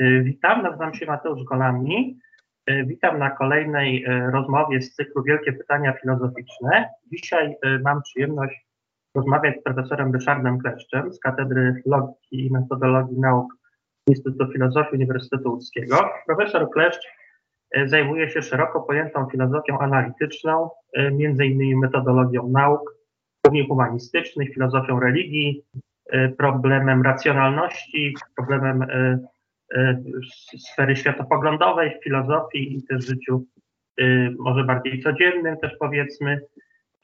Y, witam, nazywam się Mateusz Golami. Y, witam na kolejnej y, rozmowie z cyklu Wielkie Pytania Filozoficzne. Dzisiaj mam przyjemność rozmawiać z profesorem Ryszardem Kleszczem z Katedry Logiki i Metodologii Nauk Instytutu Filozofii Uniwersytetu Łódzkiego. Profesor Kleszcz zajmuje się szeroko pojętą filozofią analityczną, między innymi metodologią nauk, głównie humanistycznych, filozofią religii, problemem racjonalności, problemem sfery światopoglądowej, filozofii i też życiu y, może bardziej codziennym też powiedzmy.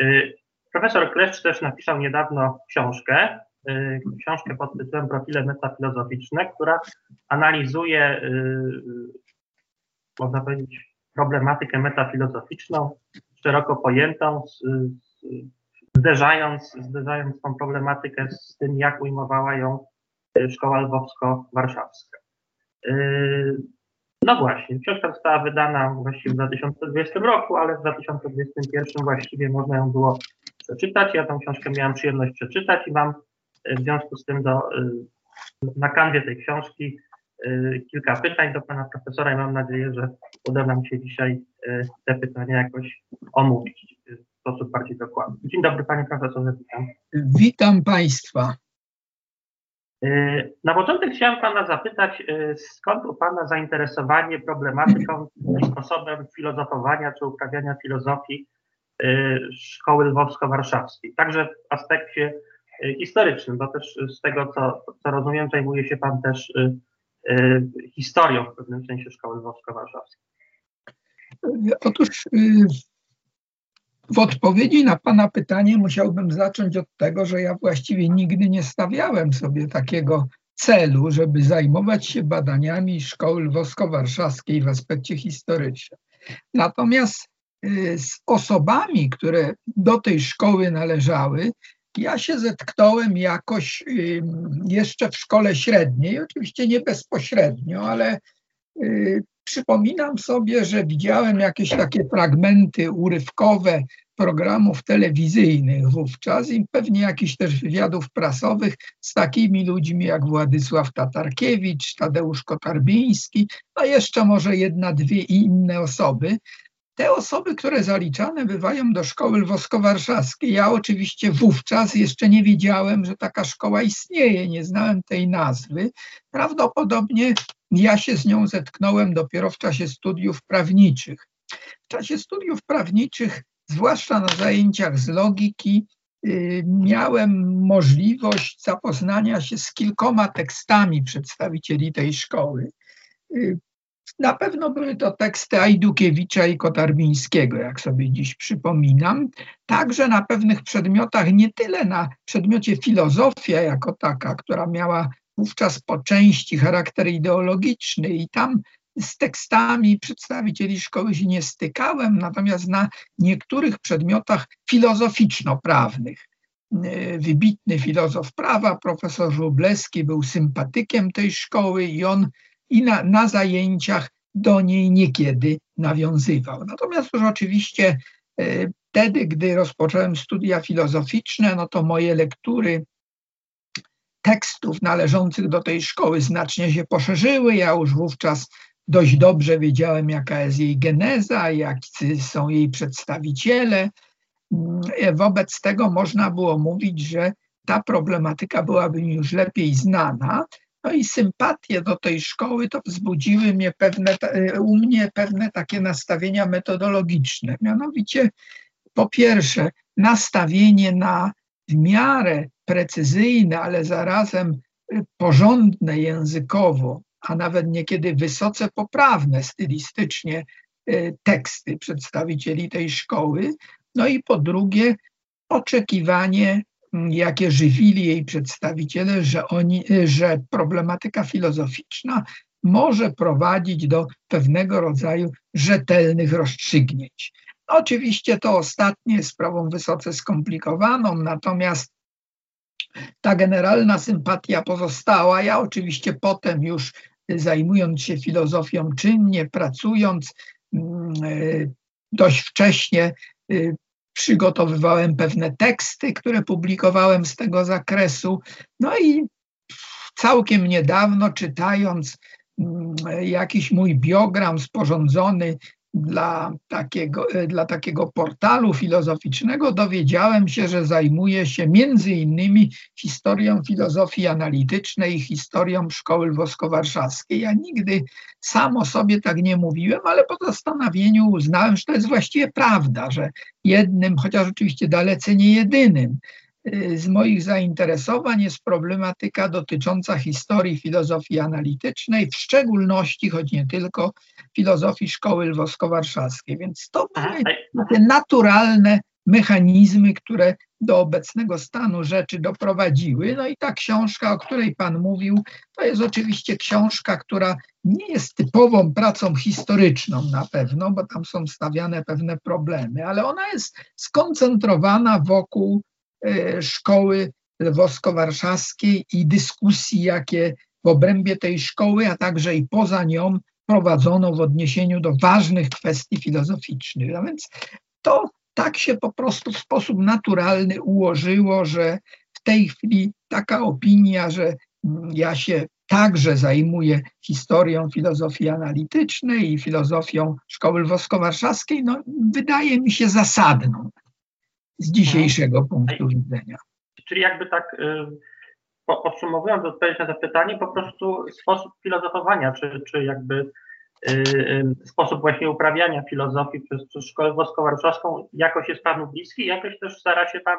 Y, profesor Kleszcz też napisał niedawno książkę, y, książkę pod tytułem Profile metafilozoficzne, która analizuje, można powiedzieć, problematykę metafilozoficzną, szeroko pojętą, zderzając, zderzając tą problematykę z tym, jak ujmowała ją szkoła lwowsko-warszawska. Yy, no właśnie, książka została wydana właściwie w 2020 roku, ale w 2021 właściwie można ją było przeczytać. Ja tę książkę miałem przyjemność przeczytać i mam yy, w związku z tym do, na kanwie tej książki kilka pytań do pana profesora i mam nadzieję, że uda nam się dzisiaj te pytania jakoś omówić w sposób bardziej dokładny. Dzień dobry panie profesorze, witam. Witam państwa. Y, na początek chciałem Pana zapytać, y, skąd u Pana zainteresowanie problematyką i sposobem filozofowania czy uprawiania filozofii y, szkoły lwowsko-warszawskiej, także w aspekcie historycznym, bo też z tego, co, co rozumiem, zajmuje się Pan też historią w pewnym sensie szkoły lwowsko-warszawskiej. Otóż w odpowiedzi na Pana pytanie musiałbym zacząć od tego, że ja właściwie nigdy nie stawiałem sobie takiego celu, żeby zajmować się badaniami szkoły lwowsko-warszawskiej w aspekcie historycznym. Natomiast y, z osobami, które do tej szkoły należały, ja się zetknąłem jakoś jeszcze w szkole średniej, oczywiście nie bezpośrednio, ale Przypominam sobie, że widziałem jakieś takie fragmenty urywkowe programów telewizyjnych wówczas i pewnie jakichś też wywiadów prasowych z takimi ludźmi jak Władysław Tatarkiewicz, Tadeusz Kotarbiński, a jeszcze może jedna, dwie inne osoby. Te osoby, które zaliczane bywają do szkoły lwowsko-warszawskiej, ja oczywiście wówczas jeszcze nie wiedziałem, że taka szkoła istnieje, nie znałem tej nazwy. Prawdopodobnie ja się z nią zetknąłem dopiero w czasie studiów prawniczych. W czasie studiów prawniczych, zwłaszcza na zajęciach z logiki, y, miałem możliwość zapoznania się z kilkoma tekstami przedstawicieli tej szkoły. Na pewno były to teksty Ajdukiewicza i Kotarbińskiego, jak sobie dziś przypominam. Także na pewnych przedmiotach, nie tyle na przedmiocie filozofia jako taka, która miała wówczas po części charakter ideologiczny i tam z tekstami przedstawicieli szkoły się nie stykałem, natomiast na niektórych przedmiotach filozoficzno-prawnych. E, wybitny filozof prawa, profesor Żubleski, był sympatykiem tej szkoły i on i na, na zajęciach do niej niekiedy nawiązywał. Natomiast już oczywiście e, wtedy, gdy rozpocząłem studia filozoficzne, no to moje lektury tekstów należących do tej szkoły znacznie się poszerzyły. Ja już wówczas dość dobrze wiedziałem, jaka jest jej geneza, jacy są jej przedstawiciele. Mm, wobec tego można było mówić, że ta problematyka byłaby mi już lepiej znana. No i sympatie do tej szkoły to wzbudziły mnie pewne, u mnie pewne takie nastawienia metodologiczne. Mianowicie, po pierwsze, nastawienie na w miarę precyzyjne, ale zarazem y, porządne językowo, a nawet niekiedy wysoce poprawne stylistycznie y, teksty przedstawicieli tej szkoły. No i po drugie, oczekiwanie, jakie żywili jej przedstawiciele, że, oni, y, że problematyka filozoficzna może prowadzić do pewnego rodzaju rzetelnych rozstrzygnięć. Oczywiście to ostatnie jest sprawą wysoce skomplikowaną, natomiast ta generalna sympatia pozostała. Ja oczywiście potem już zajmując się filozofią czynnie, pracując mm, e, dość wcześnie e, przygotowywałem pewne teksty, które publikowałem z tego zakresu. No i całkiem niedawno czytając mm, jakiś mój biogram sporządzony dla takiego, e, dla takiego portalu filozoficznego dowiedziałem się, że zajmuje się między innymi historią filozofii analitycznej i historią szkoły lwowsko-warszawskiej. Ja nigdy sam o sobie tak nie mówiłem, ale po zastanowieniu uznałem, że to jest właściwie prawda, że jednym, chociaż oczywiście dalece nie jedynym, z moich zainteresowań jest problematyka dotycząca historii filozofii analitycznej, w szczególności, choć nie tylko, filozofii szkoły lwowsko-warszawskiej. Więc to były takie naturalne mechanizmy, które do obecnego stanu rzeczy doprowadziły. No i ta książka, o której Pan mówił, to jest oczywiście książka, która nie jest typową pracą historyczną na pewno, bo tam są stawiane pewne problemy, ale ona jest skoncentrowana wokół szkoły lwowsko-warszawskiej i dyskusji, jakie w obrębie tej szkoły, a także i poza nią prowadzono w odniesieniu do ważnych kwestii filozoficznych. A więc to tak się po prostu w sposób naturalny ułożyło, że w tej chwili taka opinia, że ja się także zajmuję historią filozofii analitycznej i filozofią szkoły lwowsko-warszawskiej, no, wydaje mi się zasadną z dzisiejszego punktu widzenia. Czyli jakby tak y, podsumowując odpowiedź na to pytanie, po prostu sposób filozofowania, czy, czy jakby y, y, sposób właśnie uprawiania filozofii przez, przez szkołę włosko-warszawską jakoś jest Panu bliski, jakoś też stara się Pan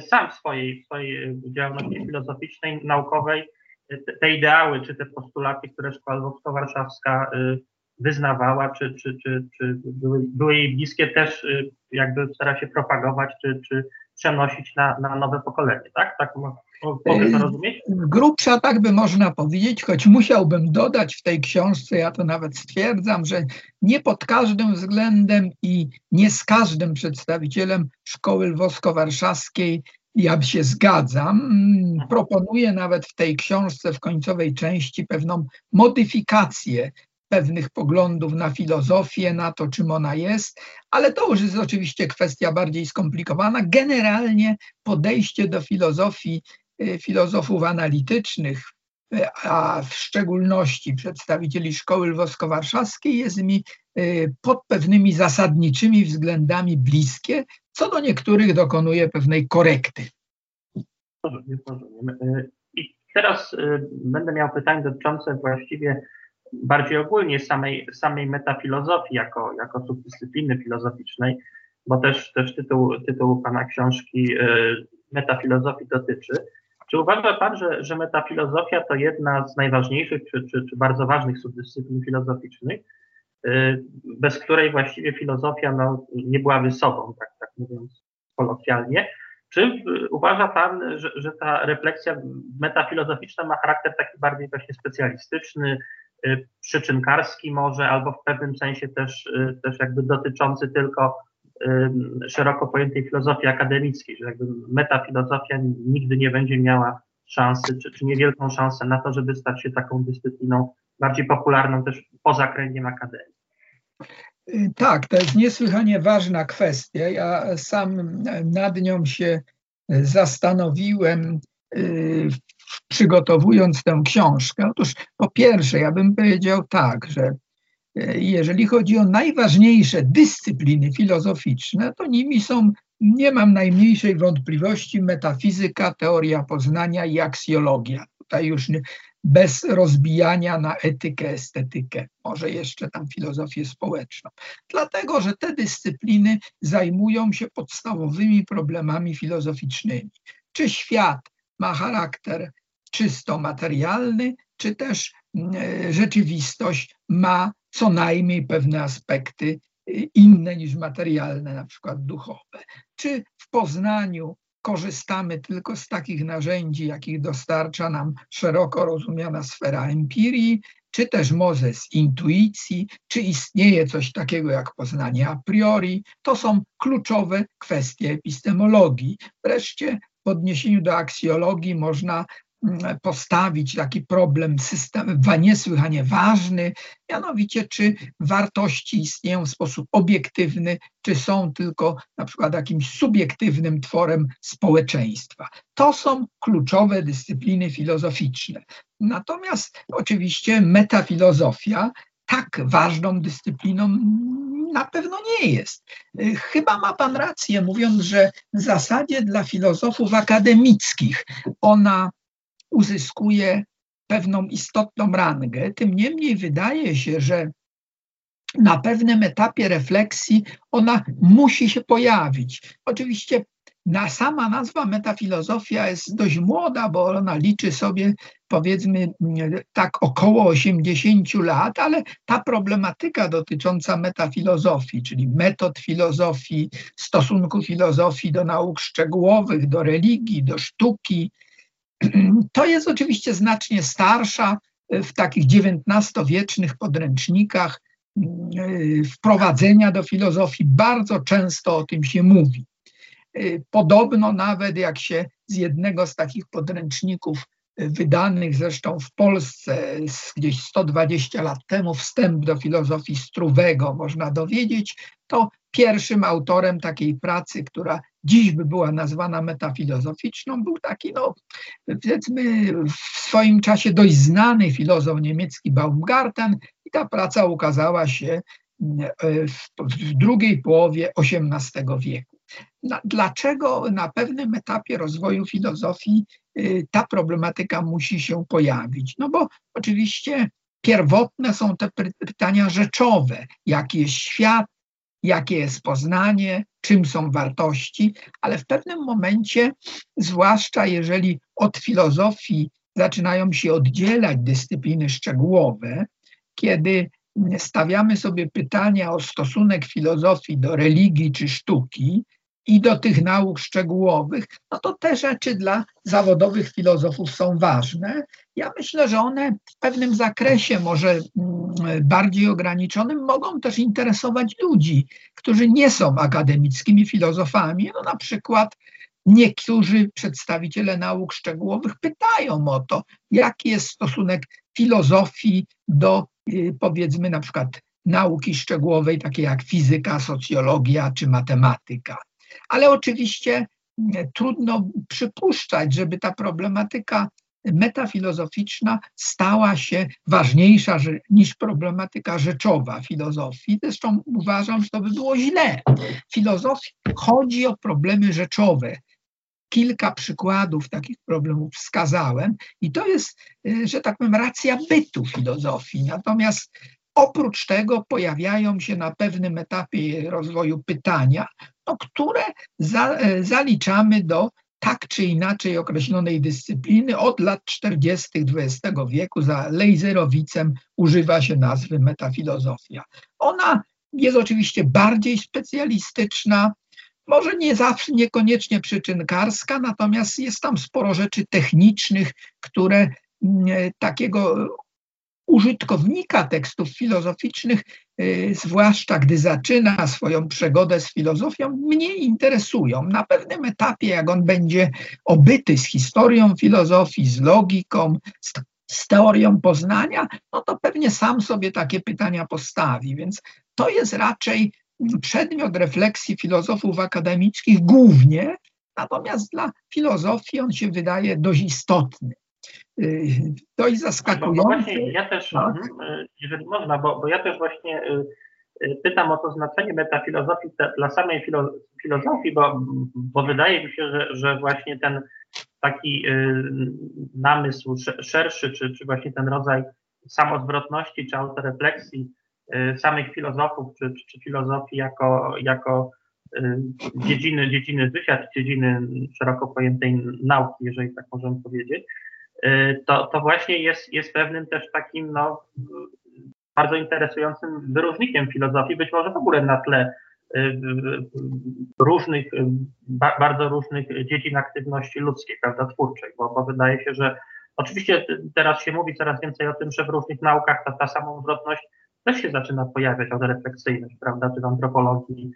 sam w swojej, swojej działalności filozoficznej, naukowej te, te ideały, czy te postulaty, które szkoła włosko-warszawska wyznawała, czy, czy, czy, czy były, były jej bliskie, też y, jakby stara się propagować, czy, czy przenosić na, na nowe pokolenie, tak? Tak mogę to rozumieć? Grubsza tak by można powiedzieć, choć musiałbym dodać w tej książce, ja to nawet stwierdzam, że nie pod każdym względem i nie z każdym przedstawicielem szkoły lwowsko-warszawskiej ja się zgadzam. Mhm. Proponuję nawet w tej książce, w końcowej części, pewną modyfikację pewnych poglądów na filozofię, na to, czym ona jest, ale to już jest oczywiście kwestia bardziej skomplikowana. Generalnie podejście do filozofii y, filozofów analitycznych, y, a w szczególności przedstawicieli szkoły lwowsko-warszawskiej jest mi y, pod pewnymi zasadniczymi względami bliskie, co do niektórych dokonuje pewnej korekty. Rozumiem, rozumiem. I teraz będę miał pytanie dotyczące właściwie bardziej ogólnie samej, samej metafilozofii jako, jako subdyscypliny filozoficznej, bo też, też tytuł, tytuł Pana książki y, metafilozofii dotyczy. Czy uważa Pan, że, że metafilozofia to jedna z najważniejszych czy, czy, czy bardzo ważnych subdyscyplin filozoficznych, y, bez której właściwie filozofia no, nie byłaby sobą, tak, tak mówiąc kolokwialnie? Czy uważa Pan, że, że ta refleksja metafilozoficzna ma charakter taki bardziej właśnie specjalistyczny, Y, przyczynkarski może, albo w pewnym sensie też, y, też jakby dotyczący tylko szeroko pojętej filozofii akademickiej, że jakby metafilozofia nigdy nie będzie miała szansy, czy, czy niewielką szansę na to, żeby stać się taką dyscypliną bardziej popularną też poza kręgiem akademii. Y, tak, to jest niesłychanie ważna kwestia. Ja sam nad nią się zastanowiłem przygotowując tę książkę? Otóż po pierwsze, ja bym powiedział tak, że e, jeżeli chodzi o najważniejsze dyscypliny filozoficzne, to nimi są, nie mam najmniejszej wątpliwości, metafizyka, teoria poznania i aksjologia. Tutaj już nie, bez rozbijania na etykę, estetykę, może jeszcze tam filozofię społeczną. Dlatego, że te dyscypliny zajmują się podstawowymi problemami filozoficznymi. Czy świat ma charakter czysto materialny, czy też mm, e, rzeczywistość ma co najmniej pewne aspekty e, inne niż materialne, na przykład duchowe. Czy w Poznaniu korzystamy tylko z takich narzędzi, jakich dostarcza nam szeroko rozumiana sfera empirii, czy też może z intuicji, czy istnieje coś takiego jak poznanie a priori. To są kluczowe kwestie epistemologii. Wreszcie w odniesieniu do aksjologii można mm, postawić taki problem system, niesłychanie ważny, mianowicie czy wartości istnieją w sposób obiektywny, czy są tylko na przykład jakimś subiektywnym tworem społeczeństwa. To są kluczowe dyscypliny filozoficzne. Natomiast oczywiście metafilozofia tak ważną dyscypliną na pewno nie jest. Chyba ma Pan rację, mówiąc, że w zasadzie dla filozofów akademickich ona uzyskuje pewną istotną rangę. Tym niemniej wydaje się, że na pewnym etapie refleksji ona musi się pojawić. Oczywiście na sama nazwa metafilozofia jest dość młoda, bo ona liczy sobie powiedzmy tak około 80 lat, ale ta problematyka dotycząca metafilozofii, czyli metod filozofii, stosunku filozofii do nauk szczegółowych, do religii, do sztuki, to jest oczywiście znacznie starsza. W takich XIX-wiecznych podręcznikach wprowadzenia do filozofii bardzo często o tym się mówi. Y, podobno nawet jak się z jednego z takich podręczników y, wydanych zresztą w Polsce gdzieś 120 lat temu, wstęp do filozofii Struwego można dowiedzieć, to pierwszym autorem takiej pracy, która dziś by była nazwana metafilozoficzną, był taki, no, powiedzmy, w swoim czasie dość znany filozof niemiecki Baumgarten i ta praca ukazała się y, w, w drugiej połowie XVIII wieku. Dlaczego na pewnym etapie rozwoju filozofii y, ta problematyka musi się pojawić? No bo oczywiście pierwotne są te pytania rzeczowe, jaki jest świat, jakie jest poznanie, czym są wartości, ale w pewnym momencie, zwłaszcza jeżeli od filozofii zaczynają się oddzielać dyscypliny szczegółowe, kiedy stawiamy sobie pytania o stosunek filozofii do religii czy sztuki, i do tych nauk szczegółowych, no to te rzeczy dla zawodowych filozofów są ważne. Ja myślę, że one w pewnym zakresie, może mm, bardziej ograniczonym, mogą też interesować ludzi, którzy nie są akademickimi filozofami. No na przykład niektórzy przedstawiciele nauk szczegółowych pytają o to, jaki jest stosunek filozofii do y, powiedzmy na przykład nauki szczegółowej, takie jak fizyka, socjologia czy matematyka. Ale oczywiście mm, trudno przypuszczać, żeby ta problematyka metafilozoficzna stała się ważniejsza niż problematyka rzeczowa filozofii. Zresztą uważam, że to by było źle. W filozofii chodzi o problemy rzeczowe. Kilka przykładów takich problemów wskazałem i to jest, y, że tak powiem, racja bytu filozofii. Natomiast Oprócz tego pojawiają się na pewnym etapie rozwoju pytania, no, które za, e, zaliczamy do tak czy inaczej określonej dyscypliny. Od lat 40. XX wieku za Lejzerowicem używa się nazwy metafilozofia. Ona jest oczywiście bardziej specjalistyczna, może nie zawsze, niekoniecznie przyczynkarska, natomiast jest tam sporo rzeczy technicznych, które mm, takiego użytkownika tekstów filozoficznych, y, zwłaszcza gdy zaczyna swoją przygodę z filozofią, mnie interesują. Na pewnym etapie, jak on będzie obyty z historią filozofii, z logiką, z, z teorią poznania, no to pewnie sam sobie takie pytania postawi. Więc to jest raczej przedmiot refleksji filozofów akademickich głównie, natomiast dla filozofii on się wydaje dość istotny dość zaskakujące. Bo, właśnie ja też, tak? Mhm, jeżeli można, bo, bo ja też właśnie y, y, pytam o to znaczenie metafilozofii dla samej filo, filozofii, bo, bo wydaje mi się, że, że właśnie ten taki y, namysł szerszy, czy, czy właśnie ten rodzaj samozwrotności, czy autorefleksji samych filozofów, czy, czy, czy filozofii jako, jako dziedziny, dziedziny życia, czy dziedziny szeroko pojętej nauki, jeżeli tak możemy powiedzieć, Y, to, to właśnie jest, jest pewnym też takim no, bardzo interesującym wyróżnikiem filozofii, być może w ogóle na tle y, różnych, y, bardzo różnych dziedzin aktywności ludzkiej, prawda, twórczej, bo, bo wydaje się, że oczywiście teraz się mówi coraz więcej o tym, że w różnych naukach ta, ta zwrotność też się zaczyna pojawiać, refleksyjność, prawda, czy w antropologii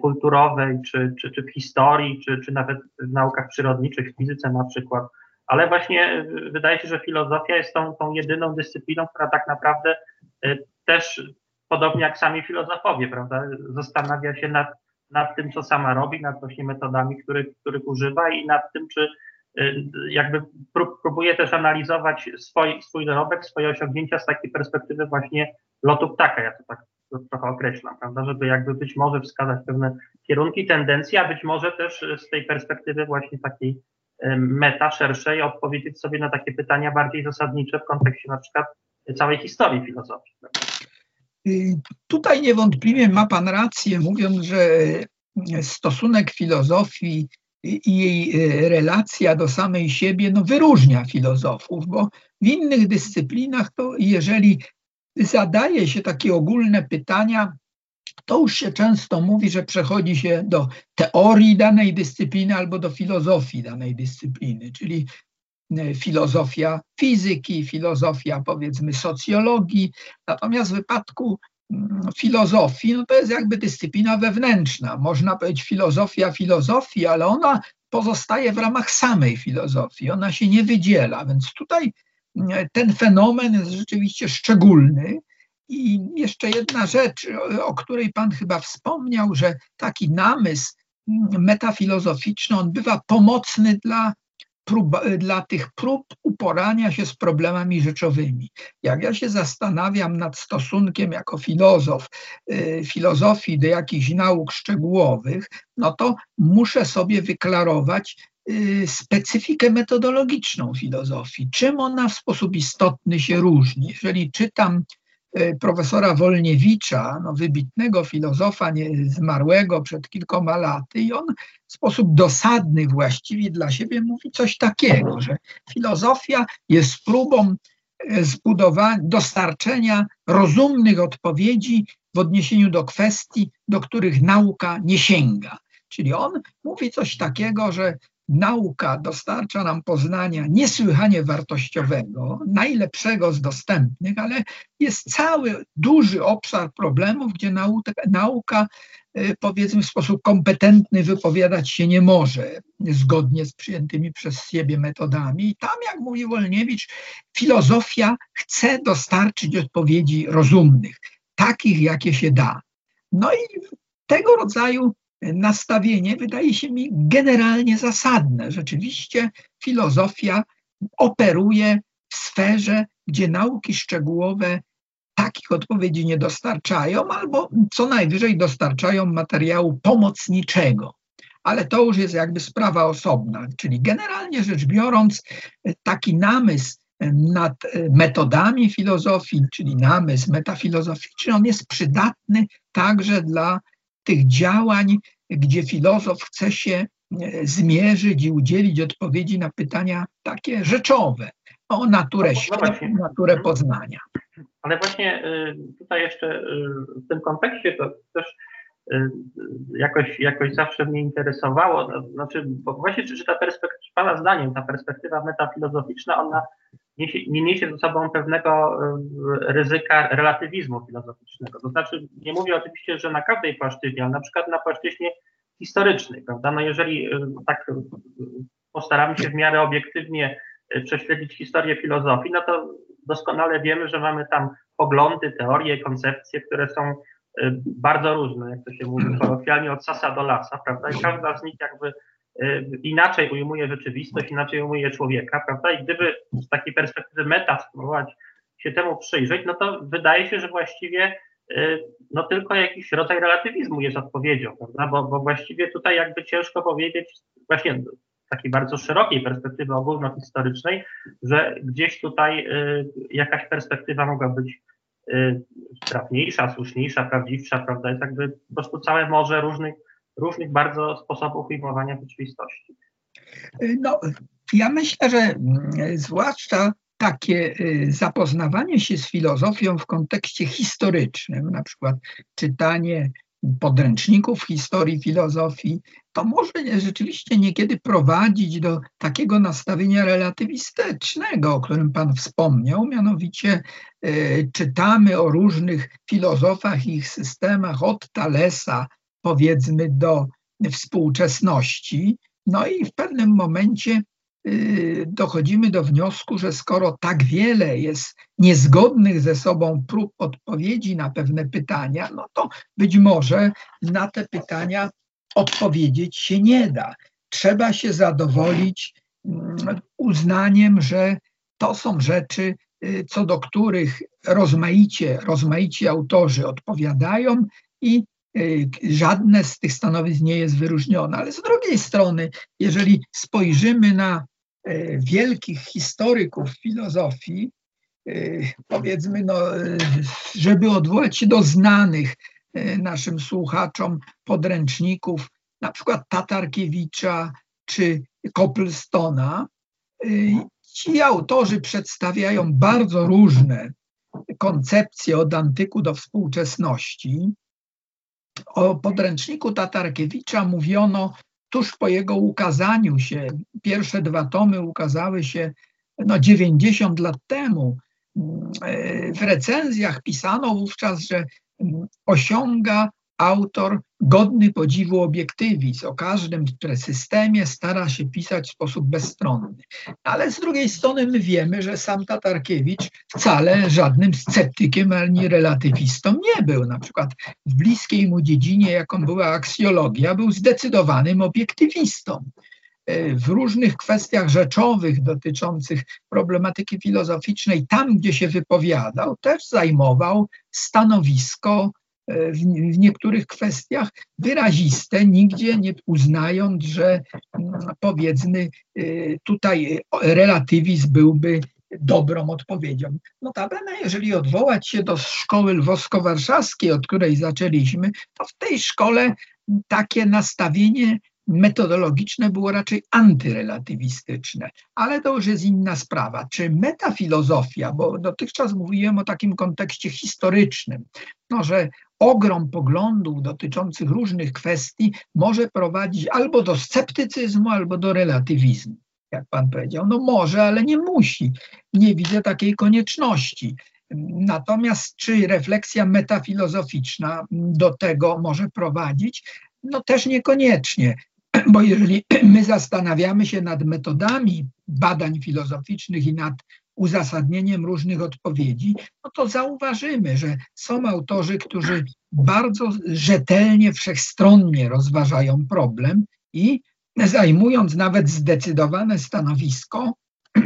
kulturowej, czy, czy, czy w historii, czy, czy nawet w naukach przyrodniczych, w fizyce na przykład, ale właśnie wydaje się, że filozofia jest tą, tą jedyną dyscypliną, która tak naprawdę też, podobnie jak sami filozofowie, prawda, zastanawia się nad, nad tym, co sama robi, nad właśnie metodami, których, których używa i nad tym, czy Y, jakby próbuje też analizować swój, swój dorobek, swoje osiągnięcia z takiej perspektywy właśnie lotu ptaka, ja to tak trochę określam, prawda, żeby jakby być może wskazać pewne kierunki, tendencje, a być może też z tej perspektywy właśnie takiej meta szerszej odpowiedzieć sobie na takie pytania bardziej zasadnicze w kontekście na przykład całej historii filozofii. Y, tutaj niewątpliwie ma Pan rację, mówiąc, że stosunek filozofii i jej e, relacja do samej siebie no, wyróżnia filozofów, bo w innych dyscyplinach to jeżeli zadaje się takie ogólne pytania, to już się często mówi, że przechodzi się do teorii danej dyscypliny albo do filozofii danej dyscypliny, czyli e, filozofia fizyki, filozofia powiedzmy socjologii. Natomiast w wypadku filozofii, no to jest jakby dyscyplina wewnętrzna. Można powiedzieć filozofia filozofii, ale ona pozostaje w ramach samej filozofii, ona się nie wydziela, więc tutaj mm, ten fenomen jest rzeczywiście szczególny. I jeszcze jedna rzecz, o której Pan chyba wspomniał, że taki namysł mm, metafilozoficzny, on bywa pomocny dla prób, dla tych prób uporania się z problemami rzeczowymi. Jak ja się zastanawiam nad stosunkiem jako filozof, y, filozofii do jakichś nauk szczegółowych, no to muszę sobie wyklarować y, specyfikę metodologiczną filozofii, czym ona w sposób istotny się różni. Jeżeli czytam profesora Wolniewicza, no, wybitnego filozofa nie, zmarłego przed kilkoma laty, i on w sposób dosadny właściwie dla siebie mówi coś takiego, że filozofia jest próbą e, zbudowania, dostarczenia rozumnych odpowiedzi w odniesieniu do kwestii, do których nauka nie sięga. Czyli on mówi coś takiego, że nauka dostarcza nam poznania niesłychanie wartościowego, najlepszego z dostępnych, ale jest cały duży obszar problemów, gdzie nauka, nauka y, powiedzmy w sposób kompetentny wypowiadać się nie może zgodnie z przyjętymi przez siebie metodami. I tam, jak mówi Wolniewicz, filozofia chce dostarczyć odpowiedzi rozumnych, takich, jakie się da. No i tego rodzaju nastawienie wydaje się mi generalnie zasadne. Rzeczywiście filozofia operuje w sferze, gdzie nauki szczegółowe takich odpowiedzi nie dostarczają, albo co najwyżej dostarczają materiału pomocniczego. Ale to już jest jakby sprawa osobna. Czyli generalnie rzecz biorąc, taki namysł nad metodami filozofii, czyli namysł metafilozoficzny, on jest przydatny także dla tych działań, gdzie filozof chce się e, zmierzyć i udzielić odpowiedzi na pytania takie rzeczowe o naturę no, świata, no naturę poznania. Ale właśnie y, tutaj jeszcze y, w tym kontekście to też jakoś, jakoś zawsze mnie interesowało, no, znaczy, bo właśnie czy, czy ta perspektywa, Pana zdaniem, ta perspektywa metafilozoficzna, ona niesie, nie niesie ze sobą pewnego ryzyka relatywizmu filozoficznego. To znaczy, nie mówię oczywiście, że na każdej płaszczyźnie, ale na przykład na płaszczyźnie historycznej, prawda? No jeżeli tak postaramy się w miarę obiektywnie prześledzić historię filozofii, no to doskonale wiemy, że mamy tam poglądy, teorie, koncepcje, które są bardzo różne, jak to się mówi kolokwialnie, od sasa do lasa, prawda? I każda z nich jakby Y, inaczej ujmuje rzeczywistość, inaczej ujmuje człowieka, prawda? I gdyby z takiej perspektywy meta spróbować się temu przyjrzeć, no to wydaje się, że właściwie y, no tylko jakiś rodzaj relatywizmu jest odpowiedzią, prawda? Bo, bo właściwie tutaj jakby ciężko powiedzieć, właśnie z takiej bardzo szerokiej perspektywy ogólnohistorycznej, że gdzieś tutaj y, jakaś perspektywa mogła być trafniejsza, słuszniejsza, prawdziwsza, prawda? Jest jakby po prostu całe morze różnych różnych bardzo sposobów ujmowania rzeczywistości. No, ja myślę, że mm, zwłaszcza takie y, zapoznawanie się z filozofią w kontekście historycznym, na przykład czytanie podręczników historii filozofii, to może rzeczywiście niekiedy prowadzić do takiego nastawienia relatywistycznego, o którym Pan wspomniał, mianowicie y, czytamy o różnych filozofach i ich systemach od Thalesa powiedzmy do współczesności. No i w pewnym momencie y, dochodzimy do wniosku, że skoro tak wiele jest niezgodnych ze sobą prób odpowiedzi na pewne pytania, no to być może na te pytania odpowiedzieć się nie da. Trzeba się zadowolić mm, uznaniem, że to są rzeczy, y, co do których rozmaicie, rozmaici autorzy odpowiadają i żadne z tych stanowisk nie jest wyróżnione. Ale z drugiej strony, jeżeli spojrzymy na y, wielkich historyków filozofii, powiedzmy, no, żeby odwołać się do znanych naszym słuchaczom podręczników, na przykład Tatarkiewicza czy Copplestona, Ci autorzy przedstawiają bardzo różne koncepcje od antyku do współczesności. O podręczniku Tatarkiewicza mówiono tuż po jego ukazaniu się. Pierwsze dwa tomy ukazały się no, 90 lat temu. W recenzjach pisano wówczas, że osiąga autor godny podziwu obiektywizm. O każdym systemie stara się pisać w sposób bezstronny. Ale z drugiej strony my wiemy, że sam Tatarkiewicz wcale żadnym sceptykiem ani relatywistą nie był. Na przykład w bliskiej mu dziedzinie, jaką była aksjologia, był zdecydowanym obiektywistą w różnych kwestiach rzeczowych dotyczących problematyki filozoficznej, tam gdzie się wypowiadał, też zajmował stanowisko w, w niektórych kwestiach wyraziste, nigdzie nie uznając, że mm, powiedzmy y, tutaj relatywizm byłby dobrą odpowiedzią. Notabene, jeżeli odwołać się do szkoły lwowsko-warszawskiej, od której zaczęliśmy, to w tej szkole takie nastawienie metodologiczne było raczej antyrelatywistyczne, ale to już jest inna sprawa. Czy metafilozofia, bo dotychczas mówiłem o takim kontekście historycznym, no, że ogrom poglądów dotyczących różnych kwestii może prowadzić albo do sceptycyzmu, albo do relatywizmu. Jak pan powiedział, no może, ale nie musi. Nie widzę takiej konieczności. Natomiast czy refleksja metafilozoficzna do tego może prowadzić? No też niekoniecznie, bo jeżeli my zastanawiamy się nad metodami badań filozoficznych i nad uzasadnieniem różnych odpowiedzi, no to zauważymy, że są autorzy, którzy bardzo rzetelnie, wszechstronnie rozważają problem i zajmując nawet zdecydowane stanowisko,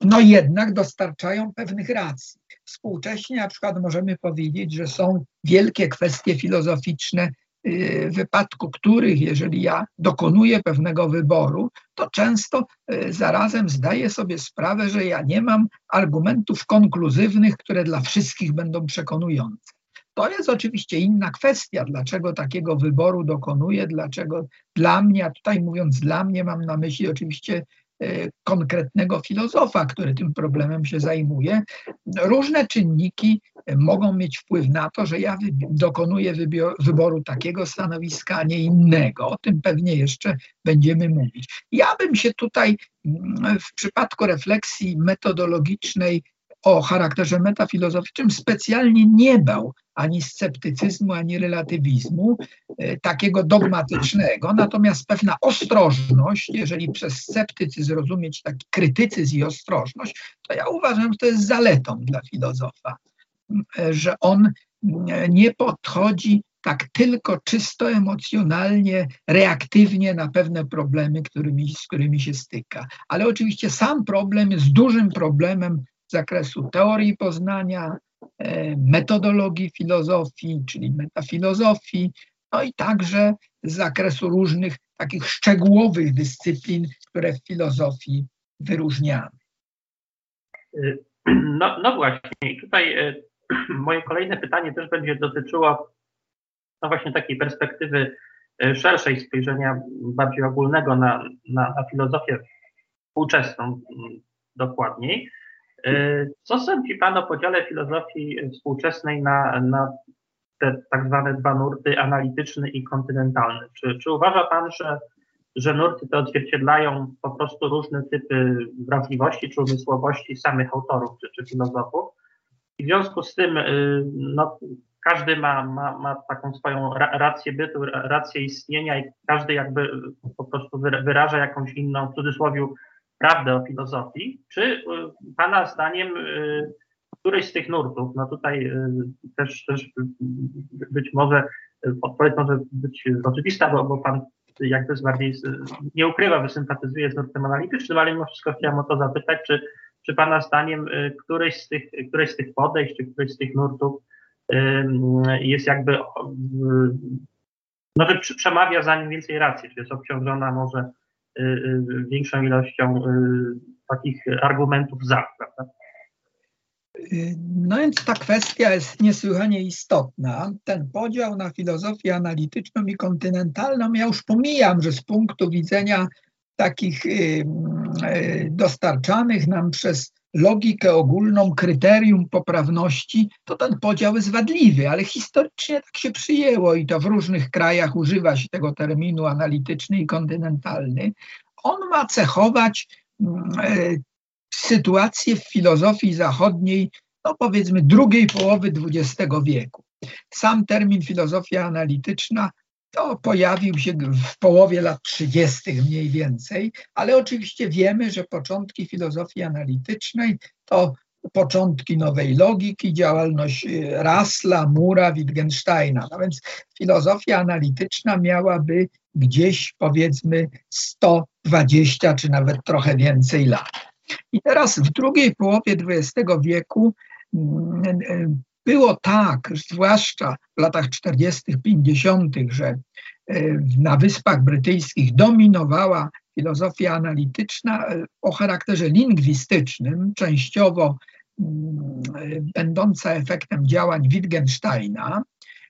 no jednak dostarczają pewnych racji. Współcześnie na przykład możemy powiedzieć, że są wielkie kwestie filozoficzne, w wypadku których, jeżeli ja dokonuję pewnego wyboru, to często y, zarazem zdaję sobie sprawę, że ja nie mam argumentów konkluzywnych, które dla wszystkich będą przekonujące. To jest oczywiście inna kwestia, dlaczego takiego wyboru dokonuję, dlaczego dla mnie, a tutaj mówiąc dla mnie, mam na myśli oczywiście konkretnego filozofa, który tym problemem się zajmuje. Różne czynniki mogą mieć wpływ na to, że ja dokonuję wyboru takiego stanowiska, a nie innego. O tym pewnie jeszcze będziemy mówić. Ja bym się tutaj mm, w przypadku refleksji metodologicznej o charakterze metafilozoficznym specjalnie nie bał ani sceptycyzmu, ani relatywizmu e, takiego dogmatycznego, natomiast pewna ostrożność, jeżeli przez sceptycyzm rozumieć taki krytycyzm i ostrożność, to ja uważam, że to jest zaletą dla filozofa, e, że on nie podchodzi tak tylko czysto emocjonalnie, reaktywnie na pewne problemy, którymi, z którymi się styka. Ale oczywiście sam problem jest dużym problemem zakresu teorii poznania, e, metodologii filozofii, czyli metafilozofii, no i także z zakresu różnych takich szczegółowych dyscyplin, które w filozofii wyróżniamy. No, no właśnie, tutaj e, moje kolejne pytanie też będzie dotyczyło no właśnie takiej perspektywy e, szerszej spojrzenia bardziej ogólnego na, na, na filozofię współczesną dokładniej. E, co sądzi Pan o podziale filozofii współczesnej na, na te tak zwane dwa nurty, analityczny i kontynentalny? Czy, czy uważa Pan, że, że nurty te odzwierciedlają po prostu różne typy wrażliwości czy umysłowości samych autorów czy, czy filozofów? I w związku z tym y, no, każdy ma, ma, ma taką swoją rację bytu, rację istnienia i każdy jakby po prostu wyraża jakąś inną, w cudzysłowie, prawdę o filozofii, czy Pana zdaniem któryś z tych nurtów, no tutaj też, też być może odpowiedź może być oczywista, bo, bo Pan jak jest bardziej nie ukrywa, że sympatyzuje z nurtem analitycznym, ale mimo wszystko chciałem o to zapytać, czy, czy Pana zdaniem któreś z tych, któreś z tych podejść, czy któryś z tych nurtów jest jakby, no, że przemawia za nim więcej racji, czy jest obciążona może y, y, większą ilością y, takich argumentów za, prawda? No więc ta kwestia jest niesłychanie istotna. Ten podział na filozofię analityczną i kontynentalną, ja już pomijam, że z punktu widzenia takich dostarczanych nam przez logikę ogólną, kryterium poprawności, to ten podział jest wadliwy, ale historycznie tak się przyjęło i to w różnych krajach używa się tego terminu analityczny i kontynentalny. On ma cechować e, sytuację w filozofii zachodniej, no powiedzmy drugiej połowy XX wieku. Sam termin filozofia analityczna to pojawił się w połowie lat 30. mniej więcej, ale oczywiście wiemy, że początki filozofii analitycznej to początki nowej logiki, działalność y, Rasla, Mura, Wittgensteina. No więc filozofia analityczna miałaby gdzieś powiedzmy 120 czy nawet trochę więcej lat. I teraz w drugiej połowie XX wieku mm, y, było tak, zwłaszcza w latach 40., 50., że e, na Wyspach Brytyjskich dominowała filozofia analityczna e, o charakterze lingwistycznym, częściowo mm, e, będąca efektem działań Wittgensteina.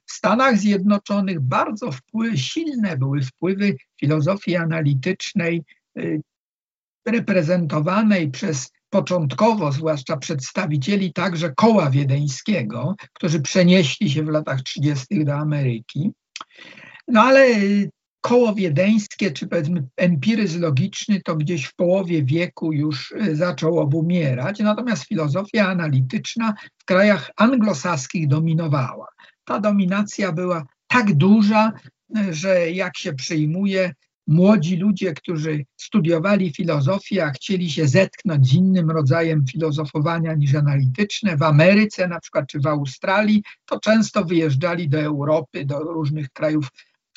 W Stanach Zjednoczonych bardzo silne były wpływy filozofii analitycznej reprezentowanej przez początkowo, zwłaszcza przedstawicieli także koła wiedeńskiego, którzy przenieśli się w latach 30. do Ameryki. No ale koło wiedeńskie, czy powiedzmy empiryzm logiczny, to gdzieś w połowie wieku już y, zaczął obumierać, natomiast filozofia analityczna w krajach anglosaskich dominowała. Ta dominacja była tak duża, y, że jak się przyjmuje, młodzi ludzie, którzy studiowali filozofię, a chcieli się zetknąć z innym rodzajem filozofowania niż analityczne, w Ameryce na przykład, czy w Australii, to często wyjeżdżali do Europy, do różnych krajów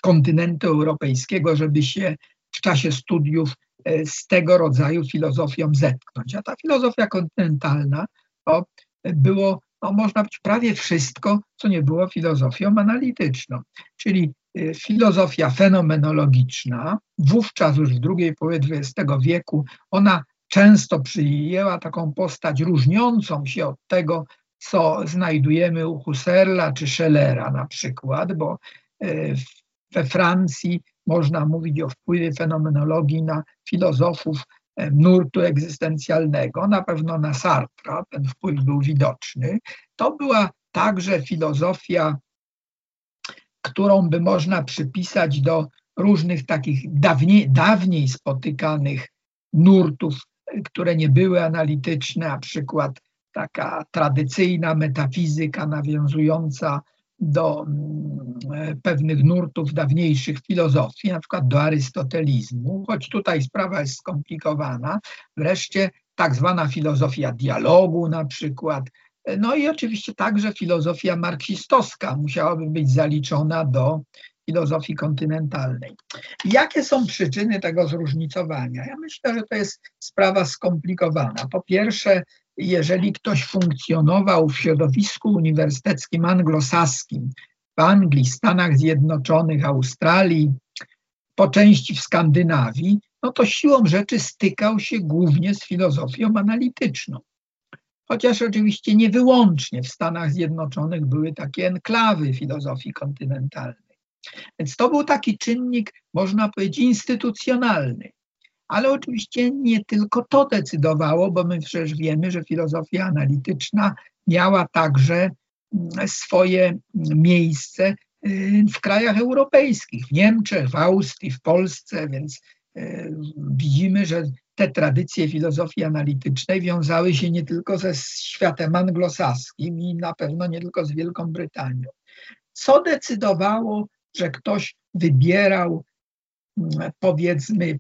kontynentu europejskiego, żeby się w czasie studiów e, z tego rodzaju filozofią zetknąć. A ta filozofia kontynentalna to było, no, można być prawie wszystko, co nie było filozofią analityczną. Czyli filozofia fenomenologiczna, wówczas już w drugiej połowie XX wieku, ona często przyjęła taką postać różniącą się od tego, co znajdujemy u Husserla czy Schellera na przykład, bo y, we Francji można mówić o wpływie fenomenologii na filozofów y, nurtu egzystencjalnego, na pewno na Sartra, ten wpływ był widoczny. To była także filozofia którą by można przypisać do różnych takich dawniej, dawniej spotykanych nurtów, które nie były analityczne, na przykład taka tradycyjna metafizyka nawiązująca do mm, pewnych nurtów dawniejszych filozofii, na przykład do arystotelizmu, choć tutaj sprawa jest skomplikowana. Wreszcie tak zwana filozofia dialogu na przykład, no i oczywiście także filozofia marksistowska musiałaby być zaliczona do filozofii kontynentalnej. Jakie są przyczyny tego zróżnicowania? Ja myślę, że to jest sprawa skomplikowana. Po pierwsze, jeżeli ktoś funkcjonował w środowisku uniwersyteckim anglosaskim w Anglii, Stanach Zjednoczonych, Australii, po części w Skandynawii, no to siłą rzeczy stykał się głównie z filozofią analityczną chociaż oczywiście nie wyłącznie w Stanach Zjednoczonych były takie enklawy filozofii kontynentalnej. Więc to był taki czynnik, można powiedzieć, instytucjonalny. Ale oczywiście nie tylko to decydowało, bo my przecież wiemy, że filozofia analityczna miała także mm, swoje miejsce y, w krajach europejskich, w Niemczech, w Austrii, w Polsce, więc y, widzimy, że te tradycje filozofii analitycznej wiązały się nie tylko ze światem anglosaskim i na pewno nie tylko z Wielką Brytanią. Co decydowało, że ktoś wybierał, mm, powiedzmy,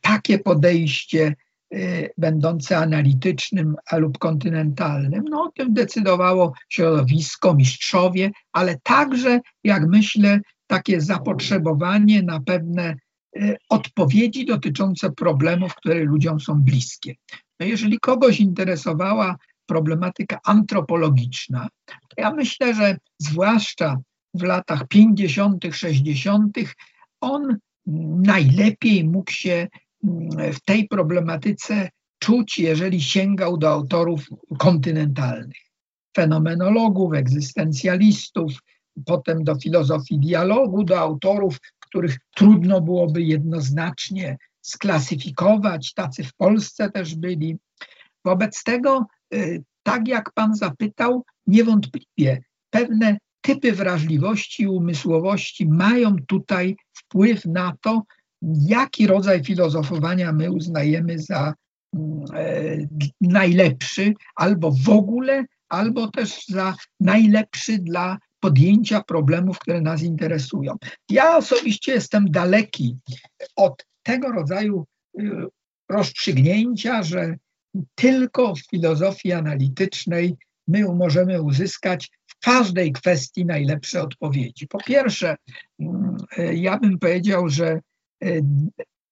takie podejście y, będące analitycznym lub kontynentalnym. No, o tym decydowało środowisko, mistrzowie, ale także, jak myślę, takie zapotrzebowanie na pewne odpowiedzi dotyczące problemów, które ludziom są bliskie. No jeżeli kogoś interesowała problematyka antropologiczna, to ja myślę, że zwłaszcza w latach 50., 60., on najlepiej mógł się mm, w tej problematyce czuć, jeżeli sięgał do autorów kontynentalnych, fenomenologów, egzystencjalistów, potem do filozofii dialogu, do autorów, których trudno byłoby jednoznacznie sklasyfikować, tacy w Polsce też byli. Wobec tego, y, tak jak Pan zapytał, niewątpliwie pewne typy wrażliwości i umysłowości mają tutaj wpływ na to, jaki rodzaj filozofowania my uznajemy za mm, e, najlepszy, albo w ogóle, albo też za najlepszy dla podjęcia problemów, które nas interesują. Ja osobiście jestem daleki od tego rodzaju y, rozstrzygnięcia, że tylko w filozofii analitycznej my możemy uzyskać w każdej kwestii najlepsze odpowiedzi. Po pierwsze, mm, y, ja bym powiedział, że y,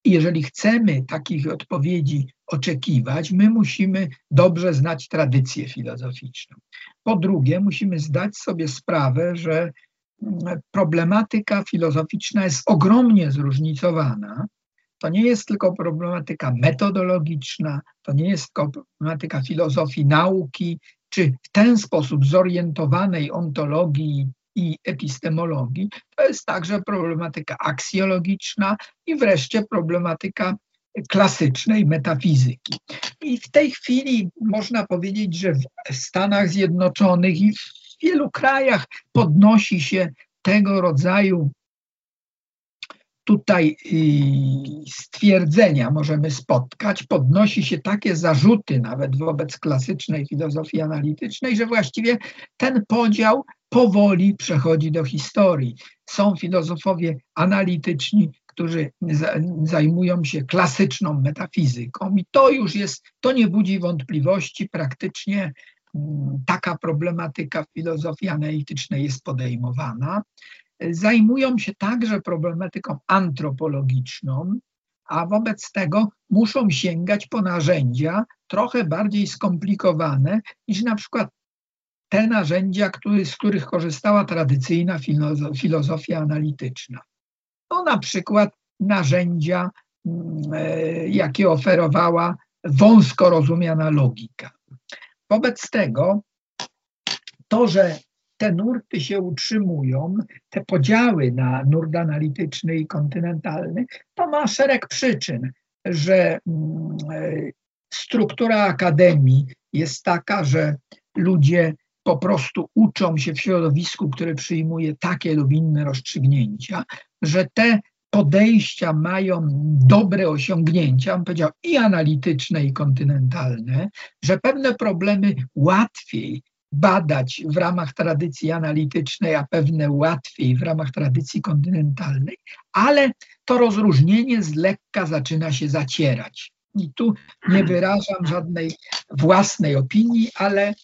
jeżeli chcemy takich odpowiedzi oczekiwać, my musimy dobrze znać tradycję filozoficzną. Po drugie, musimy zdać sobie sprawę, że mm, problematyka filozoficzna jest ogromnie zróżnicowana. To nie jest tylko problematyka metodologiczna, to nie jest tylko problematyka filozofii nauki, czy w ten sposób zorientowanej ontologii i epistemologii, to jest także problematyka aksjologiczna i wreszcie problematyka klasycznej metafizyki. I w tej chwili można powiedzieć, że w Stanach Zjednoczonych i w wielu krajach podnosi się tego rodzaju tutaj y, stwierdzenia możemy spotkać, podnosi się takie zarzuty nawet wobec klasycznej filozofii analitycznej, że właściwie ten podział powoli przechodzi do historii. Są filozofowie analityczni, którzy zajmują się klasyczną metafizyką i to już jest, to nie budzi wątpliwości, praktycznie mm, taka problematyka w filozofii analitycznej jest podejmowana. Zajmują się także problematyką antropologiczną, a wobec tego muszą sięgać po narzędzia trochę bardziej skomplikowane niż na przykład te narzędzia, który, z których korzystała tradycyjna filozofia analityczna. No, na przykład narzędzia, mm, e, jakie oferowała wąsko rozumiana logika. Wobec tego to, że te nurty się utrzymują, te podziały na nurt analityczny i kontynentalny, to ma szereg przyczyn, że mm, e, struktura akademii jest taka, że ludzie po prostu uczą się w środowisku, które przyjmuje takie lub inne rozstrzygnięcia, że te podejścia mają dobre osiągnięcia, on powiedział i analityczne, i kontynentalne, że pewne problemy łatwiej badać w ramach tradycji analitycznej, a pewne łatwiej w ramach tradycji kontynentalnej, ale to rozróżnienie z lekka zaczyna się zacierać. I tu nie wyrażam żadnej własnej opinii, ale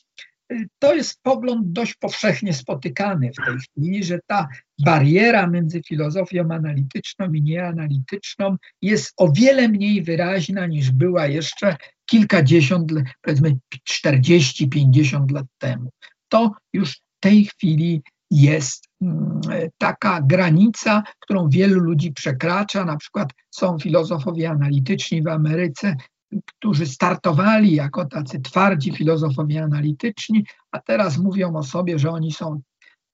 to jest pogląd dość powszechnie spotykany w tej chwili, że ta bariera między filozofią analityczną i nieanalityczną jest o wiele mniej wyraźna niż była jeszcze kilkadziesiąt, powiedzmy 40-50 lat temu. To już w tej chwili jest mm, taka granica, którą wielu ludzi przekracza. Na przykład są filozofowie analityczni w Ameryce, którzy startowali jako tacy twardzi filozofowie analityczni, a teraz mówią o sobie, że oni są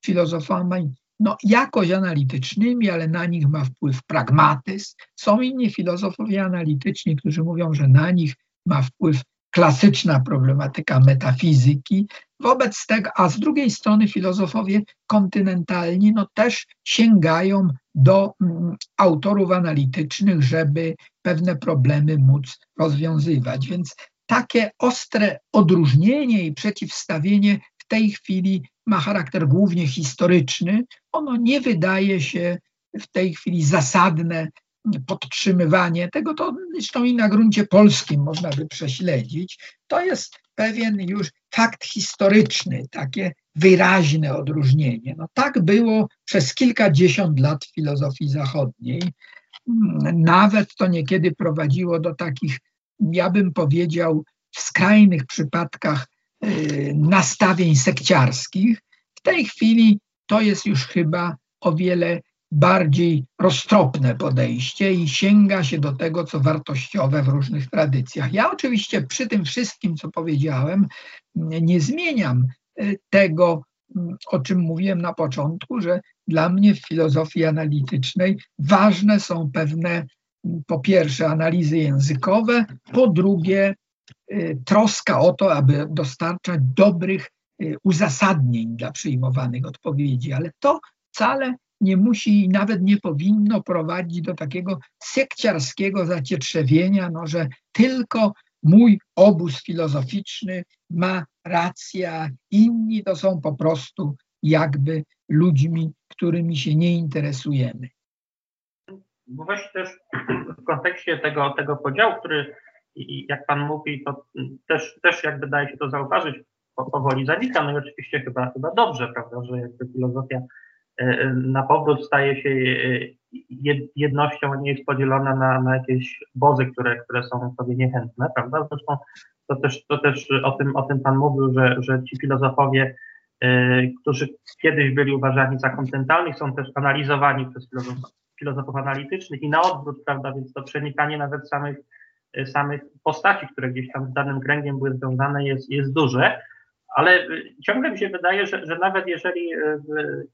filozofami no, jakoś analitycznymi, ale na nich ma wpływ pragmatyzm. Są inni filozofowie analityczni, którzy mówią, że na nich ma wpływ klasyczna problematyka metafizyki. Wobec tego, a z drugiej strony filozofowie kontynentalni no też sięgają do mm, autorów analitycznych, żeby pewne problemy móc rozwiązywać. Więc takie ostre odróżnienie i przeciwstawienie w tej chwili ma charakter głównie historyczny. Ono nie wydaje się w tej chwili zasadne podtrzymywanie tego, to zresztą i na gruncie polskim można by prześledzić, to jest pewien już fakt historyczny, takie wyraźne odróżnienie. No tak było przez kilkadziesiąt lat w filozofii zachodniej. Nawet to niekiedy prowadziło do takich, ja bym powiedział, w skrajnych przypadkach y, nastawień sekciarskich. W tej chwili to jest już chyba o wiele bardziej roztropne podejście i sięga się do tego, co wartościowe w różnych tradycjach. Ja oczywiście przy tym wszystkim, co powiedziałem, nie zmieniam e, tego, o czym mówiłem na początku, że dla mnie w filozofii analitycznej ważne są pewne, po pierwsze, analizy językowe, po drugie, e, troska o to, aby dostarczać dobrych e, uzasadnień dla przyjmowanych odpowiedzi, ale to wcale nie musi i nawet nie powinno prowadzić do takiego sekciarskiego zacietrzewienia, no, że tylko mój obóz filozoficzny ma rację, inni to są po prostu jakby ludźmi, którymi się nie interesujemy. Właśnie też w kontekście tego, tego podziału, który jak Pan mówi, to też, też jakby daje się to zauważyć, powoli zanika, no i oczywiście chyba, chyba dobrze, prawda, że jakby filozofia na powrót staje się e, jednością, nie jest podzielona na, na jakieś bozy, które, które są sobie niechętne, prawda? Zresztą to też, to też o, tym, o tym Pan mówił, że, że ci filozofowie, e, którzy kiedyś byli uważani za kontentalnych, są też analizowani przez filozofów, filozofów analitycznych i na odwrót, prawda? Więc to przenikanie nawet samych, samych postaci, które gdzieś tam z danym kręgiem były związane, jest, jest duże. Ale y, ciągle mi się wydaje, że, że nawet jeżeli y,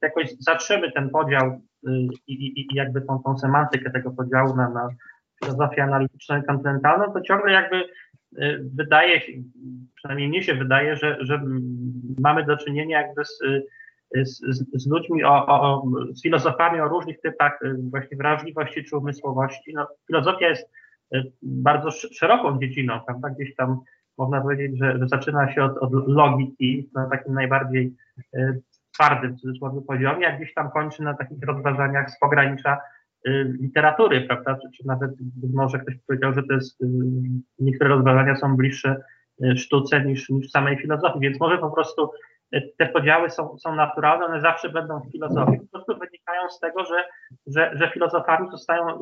jakoś zatrzemy ten podział y, i, i, i jakby tą, tą semantykę tego podziału na, na filozofię analityczną i kontynentalną, to ciągle jakby wydaje się, przynajmniej mnie się wydaje, że, że mamy do czynienia jakby z, z, z ludźmi, o, o, z filozofami o różnych typach właśnie wrażliwości czy umysłowości. No, filozofia jest bardzo szeroką dziedziną, prawda? Gdzieś tam można powiedzieć, że, że zaczyna się od, od, logiki na takim najbardziej y, twardym w cudzysłowie poziomie, a gdzieś tam kończy na takich rozważaniach z pogranicza y, literatury, prawda? Czy, czy nawet może ktoś powiedział, że to jest, y, niektóre rozważania są bliższe sztuce niż, niż samej filozofii, więc może po prostu te podziały są, są naturalne, one zawsze będą w filozofii. Po prostu wynikają z tego, że, że, że filozofami zostają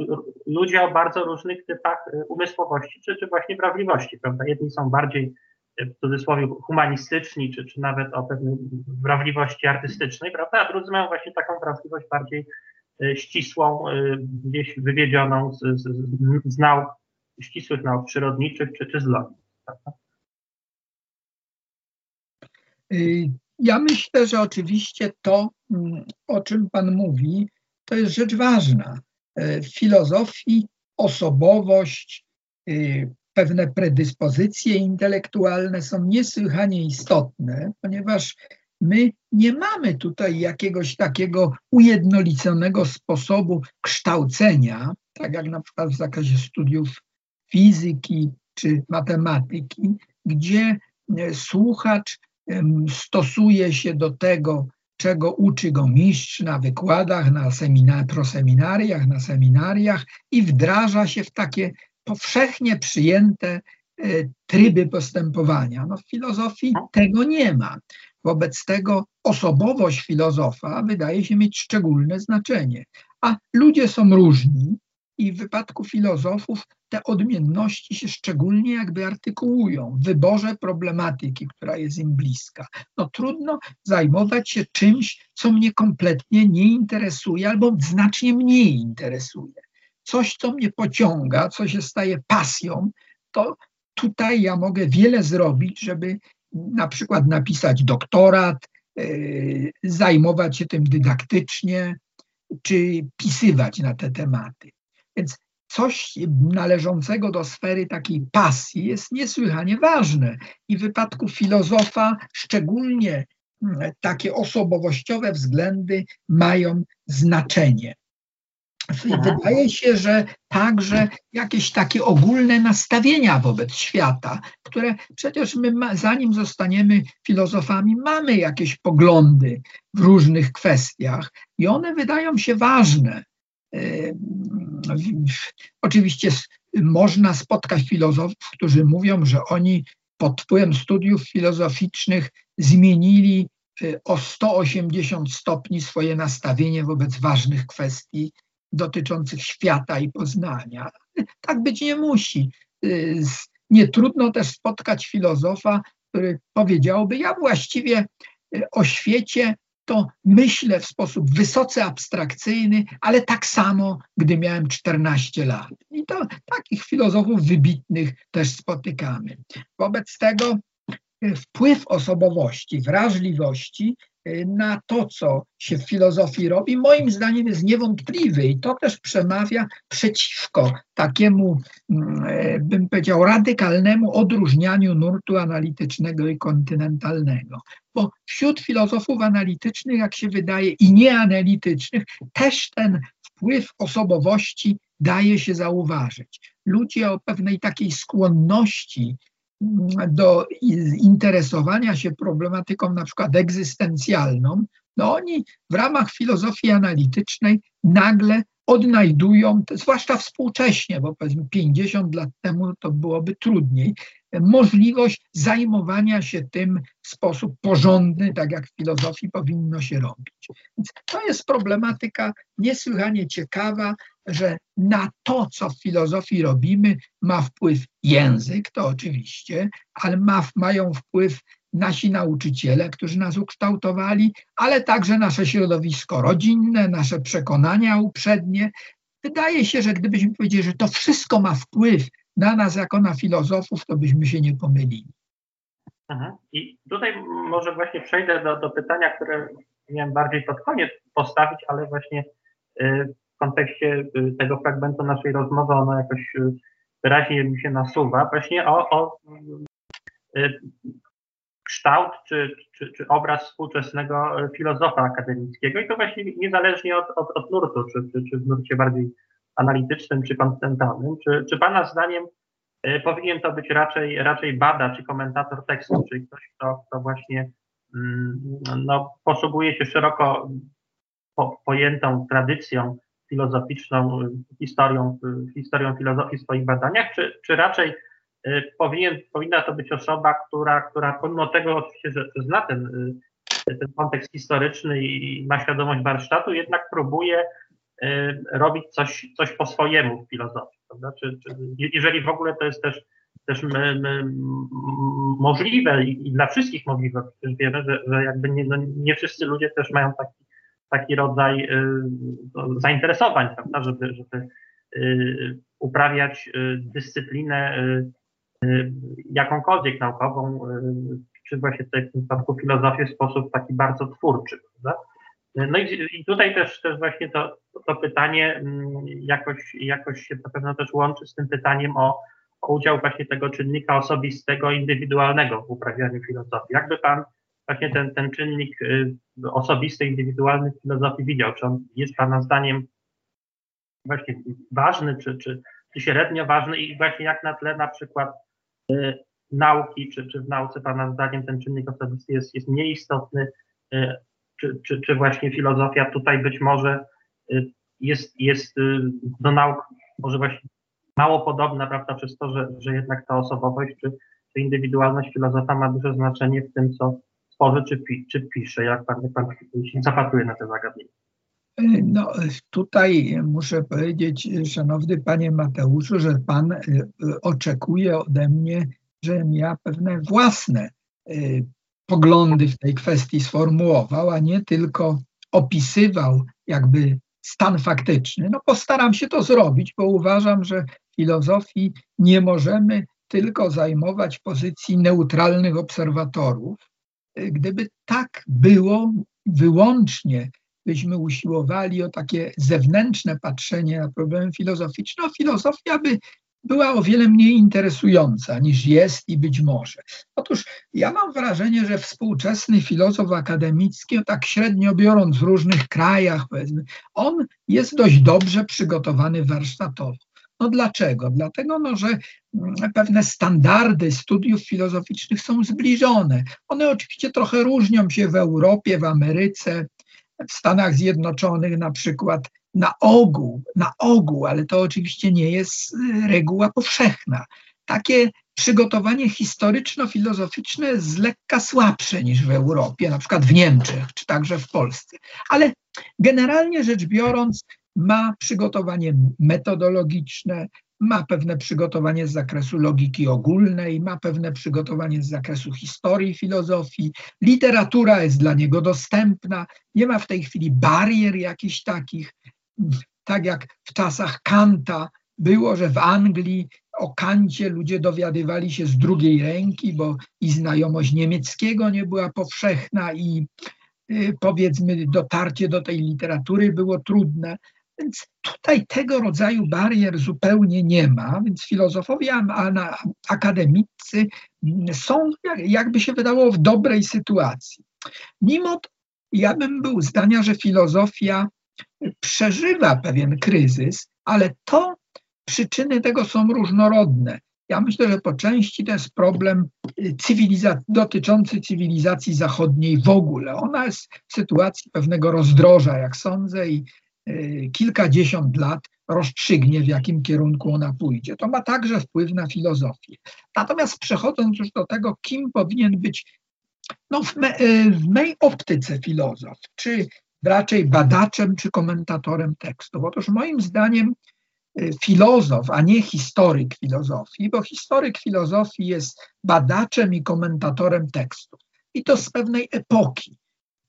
ludzie o bardzo różnych typach y, umysłowości czy, czy właśnie wrażliwości. Prawda? Jedni są bardziej y, w cudzysłowie humanistyczni, czy, czy nawet o pewnej wrażliwości artystycznej, prawda? a drudzy mają właśnie taką wrażliwość bardziej y, ścisłą, gdzieś wywiedzioną z, z, z nauk, ścisłych nauk przyrodniczych czy, czy z logiki. Prawda? Ja myślę, że oczywiście to, mm, o czym Pan mówi, to jest rzecz ważna. W filozofii osobowość, y, pewne predyspozycje intelektualne są niesłychanie istotne, ponieważ my nie mamy tutaj jakiegoś takiego ujednoliconego sposobu kształcenia, tak jak na przykład w zakresie studiów fizyki czy matematyki, gdzie słuchacz stosuje się do tego, czego uczy go mistrz na wykładach, na seminar, proseminariach, na seminariach i wdraża się w takie powszechnie przyjęte e, tryby postępowania. No w filozofii tego nie ma. Wobec tego osobowość filozofa wydaje się mieć szczególne znaczenie. A ludzie są różni i w wypadku filozofów te odmienności się szczególnie jakby artykułują w wyborze problematyki, która jest im bliska. No trudno zajmować się czymś, co mnie kompletnie nie interesuje albo znacznie mniej interesuje. Coś, co mnie pociąga, co się staje pasją, to tutaj ja mogę wiele zrobić, żeby na przykład napisać doktorat, yy, zajmować się tym dydaktycznie, czy pisywać na te tematy. Więc coś należącego do sfery takiej pasji jest niesłychanie ważne. I w wypadku filozofa szczególnie mm, takie osobowościowe względy mają znaczenie. Wydaje się, że także jakieś takie ogólne nastawienia wobec świata, które przecież my, zanim zostaniemy filozofami, mamy jakieś poglądy w różnych kwestiach i one wydają się ważne Oczywiście można spotkać filozofów, którzy mówią, że oni pod wpływem studiów filozoficznych zmienili o 180 stopni swoje nastawienie wobec ważnych kwestii dotyczących świata i poznania. Tak być nie musi. Nie trudno też spotkać filozofa, który powiedziałby: Ja właściwie o świecie to myślę w sposób wysoce abstrakcyjny, ale tak samo, gdy miałem 14 lat. I to takich filozofów wybitnych też spotykamy. Wobec tego e, wpływ osobowości, wrażliwości na to, co się w filozofii robi, moim zdaniem jest niewątpliwy i to też przemawia przeciwko takiemu, mm, e, bym powiedział, radykalnemu odróżnianiu nurtu analitycznego i kontynentalnego bo wśród filozofów analitycznych, jak się wydaje, i nieanalitycznych, też ten wpływ osobowości daje się zauważyć. Ludzie o pewnej takiej skłonności do interesowania się problematyką na przykład egzystencjalną, no oni w ramach filozofii analitycznej nagle odnajdują, zwłaszcza współcześnie, bo powiedzmy 50 lat temu to byłoby trudniej, możliwość zajmowania się tym w sposób porządny, tak jak w filozofii powinno się robić. Więc to jest problematyka niesłychanie ciekawa, że na to, co w filozofii robimy, ma wpływ język, to oczywiście, ale ma, mają wpływ nasi nauczyciele, którzy nas ukształtowali, ale także nasze środowisko rodzinne, nasze przekonania uprzednie. Wydaje się, że gdybyśmy powiedzieli, że to wszystko ma wpływ na nas jako na filozofów, to byśmy się nie pomylili. Aha. I tutaj może właśnie przejdę do, do pytania, które miałem bardziej pod koniec postawić, ale właśnie y, w kontekście y, tego fragmentu naszej rozmowy ono jakoś y, wyraźnie mi się nasuwa, właśnie o, o kształt czy, czy, czy, obraz współczesnego filozofa akademickiego i to właśnie niezależnie od, od, od nurtu, czy, czy, czy w nurcie bardziej analitycznym czy kontynentalnym. Czy, czy Pana zdaniem e, powinien to być raczej, raczej badacz czy komentator tekstu, czyli ktoś, kto, kto właśnie mm, no, posługuje się szeroko po, pojętą tradycją filozoficzną, historią, historią filozofii w swoich badaniach, czy, czy raczej e, powinien, powinna to być osoba, która, która pomimo tego oczywiście, że, zna ten, e, ten kontekst historyczny i ma świadomość warsztatu, jednak próbuje Y, robić coś, coś po swojemu w filozofii. Prawda? Czy, czy, jeżeli w ogóle to jest też, też możliwe i dla wszystkich możliwe, przecież wiemy, że, że jakby nie, no nie wszyscy ludzie też mają taki, taki rodzaj y, no, zainteresowań, prawda? żeby, żeby y, uprawiać dyscyplinę jakąkolwiek naukową, czy właśnie tutaj w tym przypadku filozofię w sposób taki bardzo twórczy. Prawda? No i, i tutaj też, też właśnie to, to pytanie mm, jakoś, jakoś się na pewno też łączy z tym pytaniem o, o udział właśnie tego czynnika osobistego, indywidualnego w uprawianiu filozofii. Jakby Pan właśnie ten, ten czynnik y, osobisty, indywidualny w filozofii widział? Czy on jest Pana zdaniem właśnie ważny, czy, czy, czy średnio ważny i właśnie jak na tle na przykład y, nauki, czy, czy w nauce Pana zdaniem ten czynnik osobisty jest, jest mniej istotny, y, czy, czy, czy właśnie filozofia tutaj być może y, jest, jest do nauk może właśnie mało podobna, prawda, przez to, że, że jednak ta osobowość czy, czy indywidualność filozofa ma duże znaczenie w tym, co tworzy czy, pi, czy pisze, jak pan, jak pan się zapatruje na te zagadnienia. No, tutaj muszę powiedzieć, szanowny panie Mateuszu, że pan y, oczekuje ode mnie, żebym ja pewne własne poglądy w tej kwestii sformułował, a nie tylko opisywał jakby stan faktyczny. No postaram się to zrobić, bo uważam, że filozofii nie możemy tylko zajmować pozycji neutralnych obserwatorów. Gdyby tak było, wyłącznie byśmy usiłowali o takie zewnętrzne patrzenie na problemy filozoficzne, no filozofia by była o wiele mniej interesująca niż jest i być może. Otóż ja mam wrażenie, że współczesny filozof akademicki, tak średnio biorąc w różnych krajach, powiedzmy, on jest dość dobrze przygotowany warsztatowo. No dlaczego? Dlatego, no, że mm, pewne standardy studiów filozoficznych są zbliżone. One oczywiście trochę różnią się w Europie, w Ameryce, w Stanach Zjednoczonych na przykład na ogół, na ogół, ale to oczywiście nie jest reguła powszechna. Takie przygotowanie historyczno-filozoficzne jest lekka słabsze niż w Europie, na przykład w Niemczech, czy także w Polsce. Ale generalnie rzecz biorąc, ma przygotowanie metodologiczne, ma pewne przygotowanie z zakresu logiki ogólnej, ma pewne przygotowanie z zakresu historii, filozofii. Literatura jest dla niego dostępna, nie ma w tej chwili barier jakichś takich, tak jak w czasach Kanta było, że w Anglii o Kancie ludzie dowiadywali się z drugiej ręki, bo i znajomość niemieckiego nie była powszechna i y, powiedzmy dotarcie do tej literatury było trudne. Więc tutaj tego rodzaju barier zupełnie nie ma, więc filozofowie akademicy są, jakby się wydało, w dobrej sytuacji. Mimo to ja bym był zdania, że filozofia przeżywa pewien kryzys, ale to przyczyny tego są różnorodne. Ja myślę, że po części to jest problem cywiliza- dotyczący cywilizacji zachodniej w ogóle. Ona jest w sytuacji pewnego rozdroża, jak sądzę, i Y, kilkadziesiąt lat rozstrzygnie, w jakim kierunku ona pójdzie. To ma także wpływ na filozofię. Natomiast przechodząc już do tego, kim powinien być no w, me, y, w mej optyce filozof, czy raczej badaczem, czy komentatorem tekstów. Otóż moim zdaniem y, filozof, a nie historyk filozofii, bo historyk filozofii jest badaczem i komentatorem tekstów. I to z pewnej epoki.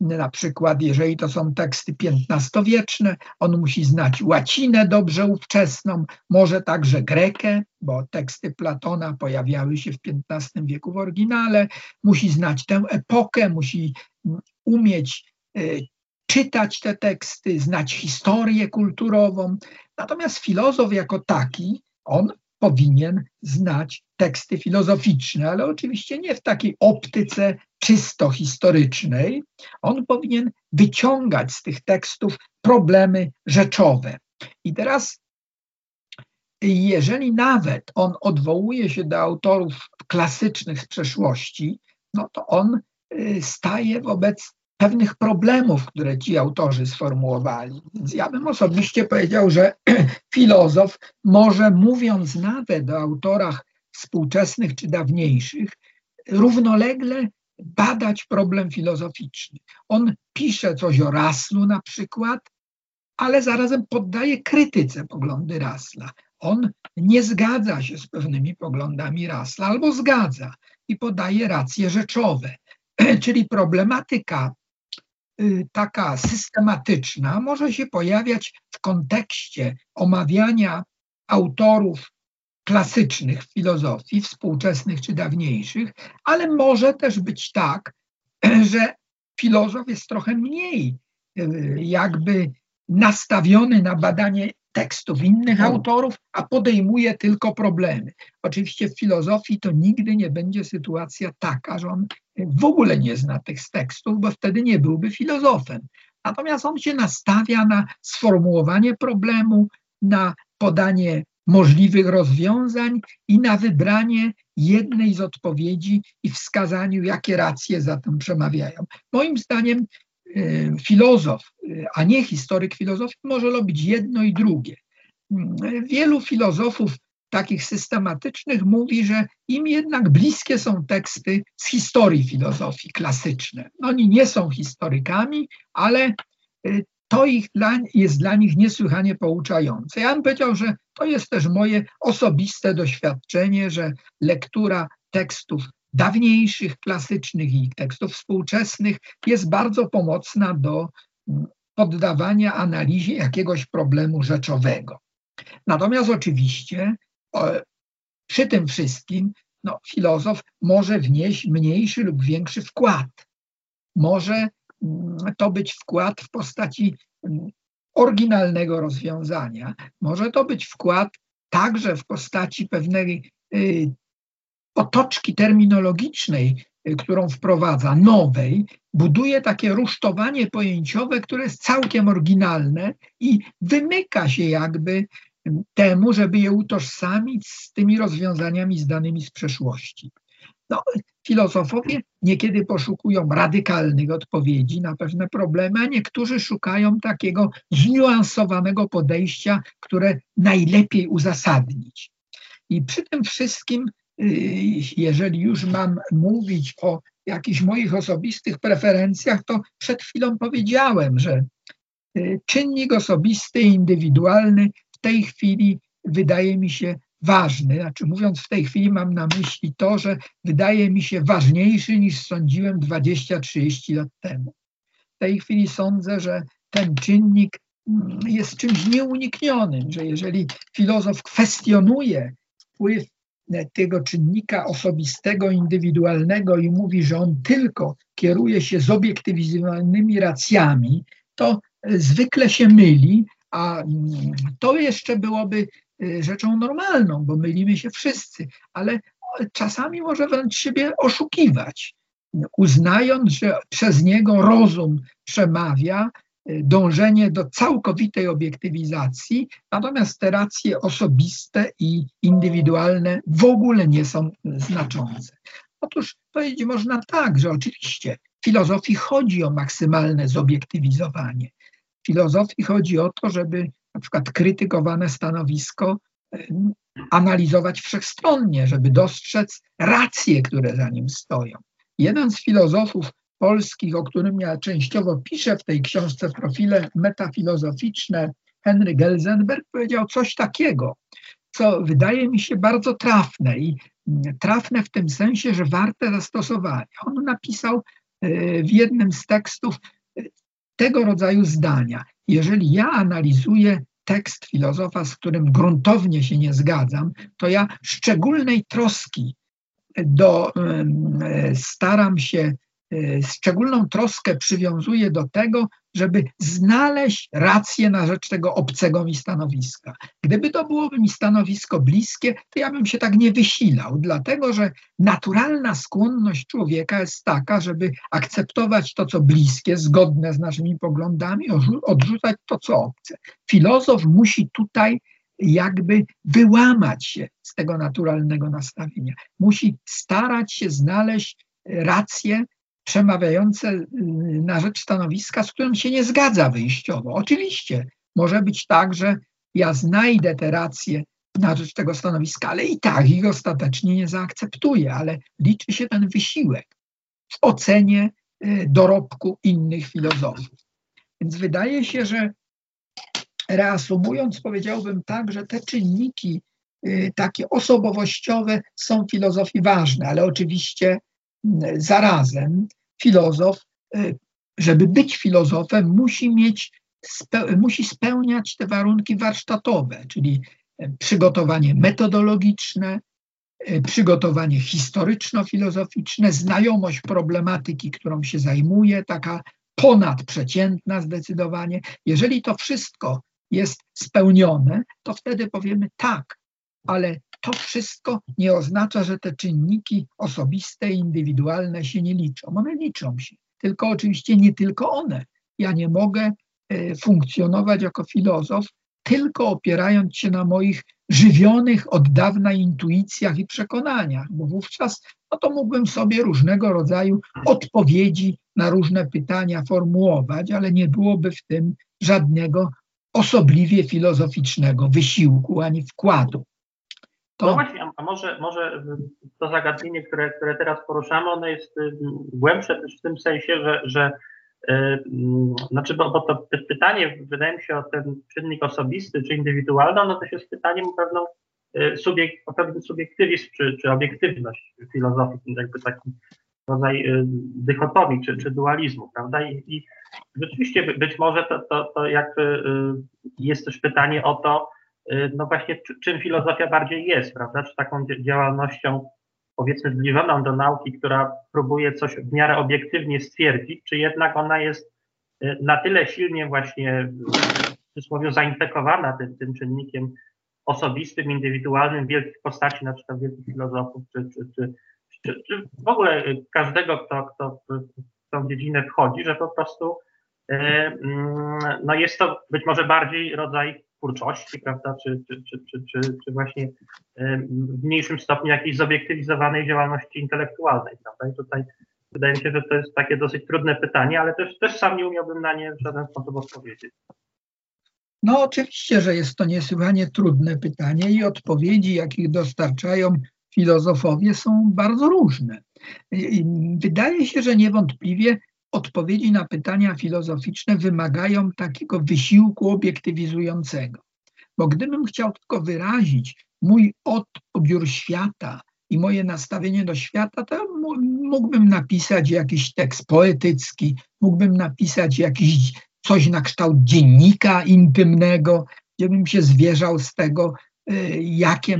Na przykład, jeżeli to są teksty XV-wieczne, on musi znać łacinę dobrze ówczesną, może także grekę, bo teksty Platona pojawiały się w XV wieku w oryginale, musi znać tę epokę, musi umieć y, czytać te teksty, znać historię kulturową. Natomiast filozof jako taki, on powinien znać teksty filozoficzne, ale oczywiście nie w takiej optyce czysto historycznej. On powinien wyciągać z tych tekstów problemy rzeczowe. I teraz, jeżeli nawet on odwołuje się do autorów klasycznych z przeszłości, no to on y, staje wobec pewnych problemów, które ci autorzy sformułowali. Więc ja bym osobiście powiedział, że filozof może, mówiąc nawet o autorach współczesnych czy dawniejszych, równolegle badać problem filozoficzny. On pisze coś o Raslu na przykład, ale zarazem poddaje krytyce poglądy Rasla. On nie zgadza się z pewnymi poglądami Rasla albo zgadza i podaje racje rzeczowe. Czyli problematyka taka systematyczna może się pojawiać w kontekście omawiania autorów klasycznych filozofii, współczesnych czy dawniejszych, ale może też być tak, że filozof jest trochę mniej y, jakby nastawiony na badanie tekstów innych autorów, a podejmuje tylko problemy. Oczywiście w filozofii to nigdy nie będzie sytuacja taka, że on w ogóle nie zna tych tekstów, bo wtedy nie byłby filozofem. Natomiast on się nastawia na sformułowanie problemu, na podanie możliwych rozwiązań i na wybranie jednej z odpowiedzi i wskazaniu, jakie racje za tym przemawiają. Moim zdaniem filozof, a nie historyk filozofii może robić jedno i drugie. Wielu filozofów takich systematycznych mówi, że im jednak bliskie są teksty z historii filozofii klasyczne. Oni nie są historykami, ale y, to ich dla, jest dla nich niesłychanie pouczające. Ja bym powiedział, że to jest też moje osobiste doświadczenie, że lektura tekstów dawniejszych, klasycznych i tekstów współczesnych jest bardzo pomocna do poddawania analizie jakiegoś problemu rzeczowego. Natomiast oczywiście przy tym wszystkim no, filozof może wnieść mniejszy lub większy wkład. Może mm, to być wkład w postaci mm, oryginalnego rozwiązania. Może to być wkład także w postaci pewnej y, otoczki terminologicznej, y, którą wprowadza, nowej, buduje takie rusztowanie pojęciowe, które jest całkiem oryginalne i wymyka się jakby temu, żeby je utożsamić z tymi rozwiązaniami zdanymi z przeszłości. No, filozofowie niekiedy poszukują radykalnych odpowiedzi na pewne problemy, a niektórzy szukają takiego zniuansowanego podejścia, które najlepiej uzasadnić. I przy tym wszystkim, jeżeli już mam mówić o jakichś moich osobistych preferencjach, to przed chwilą powiedziałem, że y, czynnik osobisty, indywidualny w tej chwili wydaje mi się ważny. Znaczy, mówiąc w tej chwili, mam na myśli to, że wydaje mi się ważniejszy niż sądziłem 20-30 lat temu. W tej chwili sądzę, że ten czynnik mm, jest czymś nieuniknionym, że jeżeli filozof kwestionuje wpływ tego czynnika osobistego, indywidualnego i mówi, że on tylko kieruje się zobiektywizowanymi racjami, to zwykle się myli, a mm, to jeszcze byłoby y, rzeczą normalną, bo mylimy się wszyscy, ale czasami może wręcz siebie oszukiwać, uznając, że przez niego rozum przemawia, dążenie do całkowitej obiektywizacji, natomiast te racje osobiste i indywidualne w ogóle nie są znaczące. Otóż powiedzieć można tak, że oczywiście filozofii chodzi o maksymalne zobiektywizowanie filozofii chodzi o to, żeby na przykład krytykowane stanowisko analizować wszechstronnie, żeby dostrzec racje, które za nim stoją. Jeden z filozofów polskich, o którym ja częściowo piszę w tej książce Profile metafilozoficzne, Henry Gelsenberg powiedział coś takiego, co wydaje mi się bardzo trafne i trafne w tym sensie, że warte zastosowania. On napisał e, w jednym z tekstów tego rodzaju zdania. Jeżeli ja analizuję tekst filozofa, z którym gruntownie się nie zgadzam, to ja szczególnej troski do, staram się szczególną troskę przywiązuję do tego, żeby znaleźć rację na rzecz tego obcego mi stanowiska. Gdyby to byłoby mi stanowisko bliskie, to ja bym się tak nie wysilał, dlatego że naturalna skłonność człowieka jest taka, żeby akceptować to, co bliskie, zgodne z naszymi poglądami, odrzucać to, co obce. Filozof musi tutaj jakby wyłamać się z tego naturalnego nastawienia. Musi starać się znaleźć rację przemawiające y, na rzecz stanowiska, z którym się nie zgadza wyjściowo. Oczywiście może być tak, że ja znajdę te racje na rzecz tego stanowiska, ale i tak ich ostatecznie nie zaakceptuję, ale liczy się ten wysiłek w ocenie y, dorobku innych filozofów. Więc wydaje się, że reasumując, powiedziałbym tak, że te czynniki y, takie osobowościowe są filozofii ważne, ale oczywiście zarazem filozof, e, żeby być filozofem, musi mieć, musi spełniać te warunki warsztatowe, czyli e, przygotowanie metodologiczne, e, przygotowanie historyczno-filozoficzne, znajomość problematyki, którą się zajmuje, taka ponadprzeciętna zdecydowanie. Jeżeli to wszystko jest spełnione, to wtedy powiemy tak, ale to wszystko nie oznacza, że te czynniki osobiste, indywidualne się nie liczą. One liczą się, tylko oczywiście nie tylko one. Ja nie mogę e, funkcjonować jako filozof tylko opierając się na moich żywionych od dawna intuicjach i przekonaniach, bo wówczas no to mógłbym sobie różnego rodzaju odpowiedzi na różne pytania formułować, ale nie byłoby w tym żadnego osobliwie filozoficznego wysiłku ani wkładu. To... No właśnie, a może, może to zagadnienie, które, które teraz poruszamy, ono jest y, głębsze też w tym sensie, że, że yy, znaczy, bo, bo to pytanie, wydaje mi się, o ten czynnik osobisty czy indywidualny, ono też jest pytaniem o pewną y, subiek, o pewien subiektywizm czy, czy obiektywność filozofii, jakby taki rodzaj y, dychotomii czy, czy dualizmu, prawda? I, i rzeczywiście być może to, to, to jakby jest też pytanie o to, Y, no właśnie czym filozofia bardziej jest, prawda? Czy taką działalnością powiedzmy zbliżoną do nauki, która próbuje coś w miarę obiektywnie stwierdzić, czy jednak ona jest y, na tyle silnie właśnie w cudzysłowie zainfekowana tym, tym czynnikiem osobistym, indywidualnym wielkich postaci, na przykład wielkich filozofów, czy, czy, czy, czy, czy w ogóle każdego, kto, kto w tą dziedzinę wchodzi, że po prostu y, mm, no jest to być może bardziej rodzaj twórczości, prawda, czy, czy, czy, czy, czy, czy właśnie w mniejszym stopniu jakiejś zobiektywizowanej działalności intelektualnej, prawda? I tutaj wydaje mi się, że to jest takie dosyć trudne pytanie, ale też, też sam nie umiałbym na nie w żaden sposób odpowiedzieć. No oczywiście, że jest to niesłychanie trudne pytanie i odpowiedzi, jakich dostarczają filozofowie są bardzo różne. Wydaje się, że niewątpliwie odpowiedzi na pytania filozoficzne wymagają takiego wysiłku obiektywizującego. Bo gdybym chciał tylko wyrazić mój odbiór świata i moje nastawienie do świata, to mógłbym napisać jakiś tekst poetycki, mógłbym napisać jakiś coś na kształt dziennika intymnego, gdzie bym się zwierzał z tego, y, jakie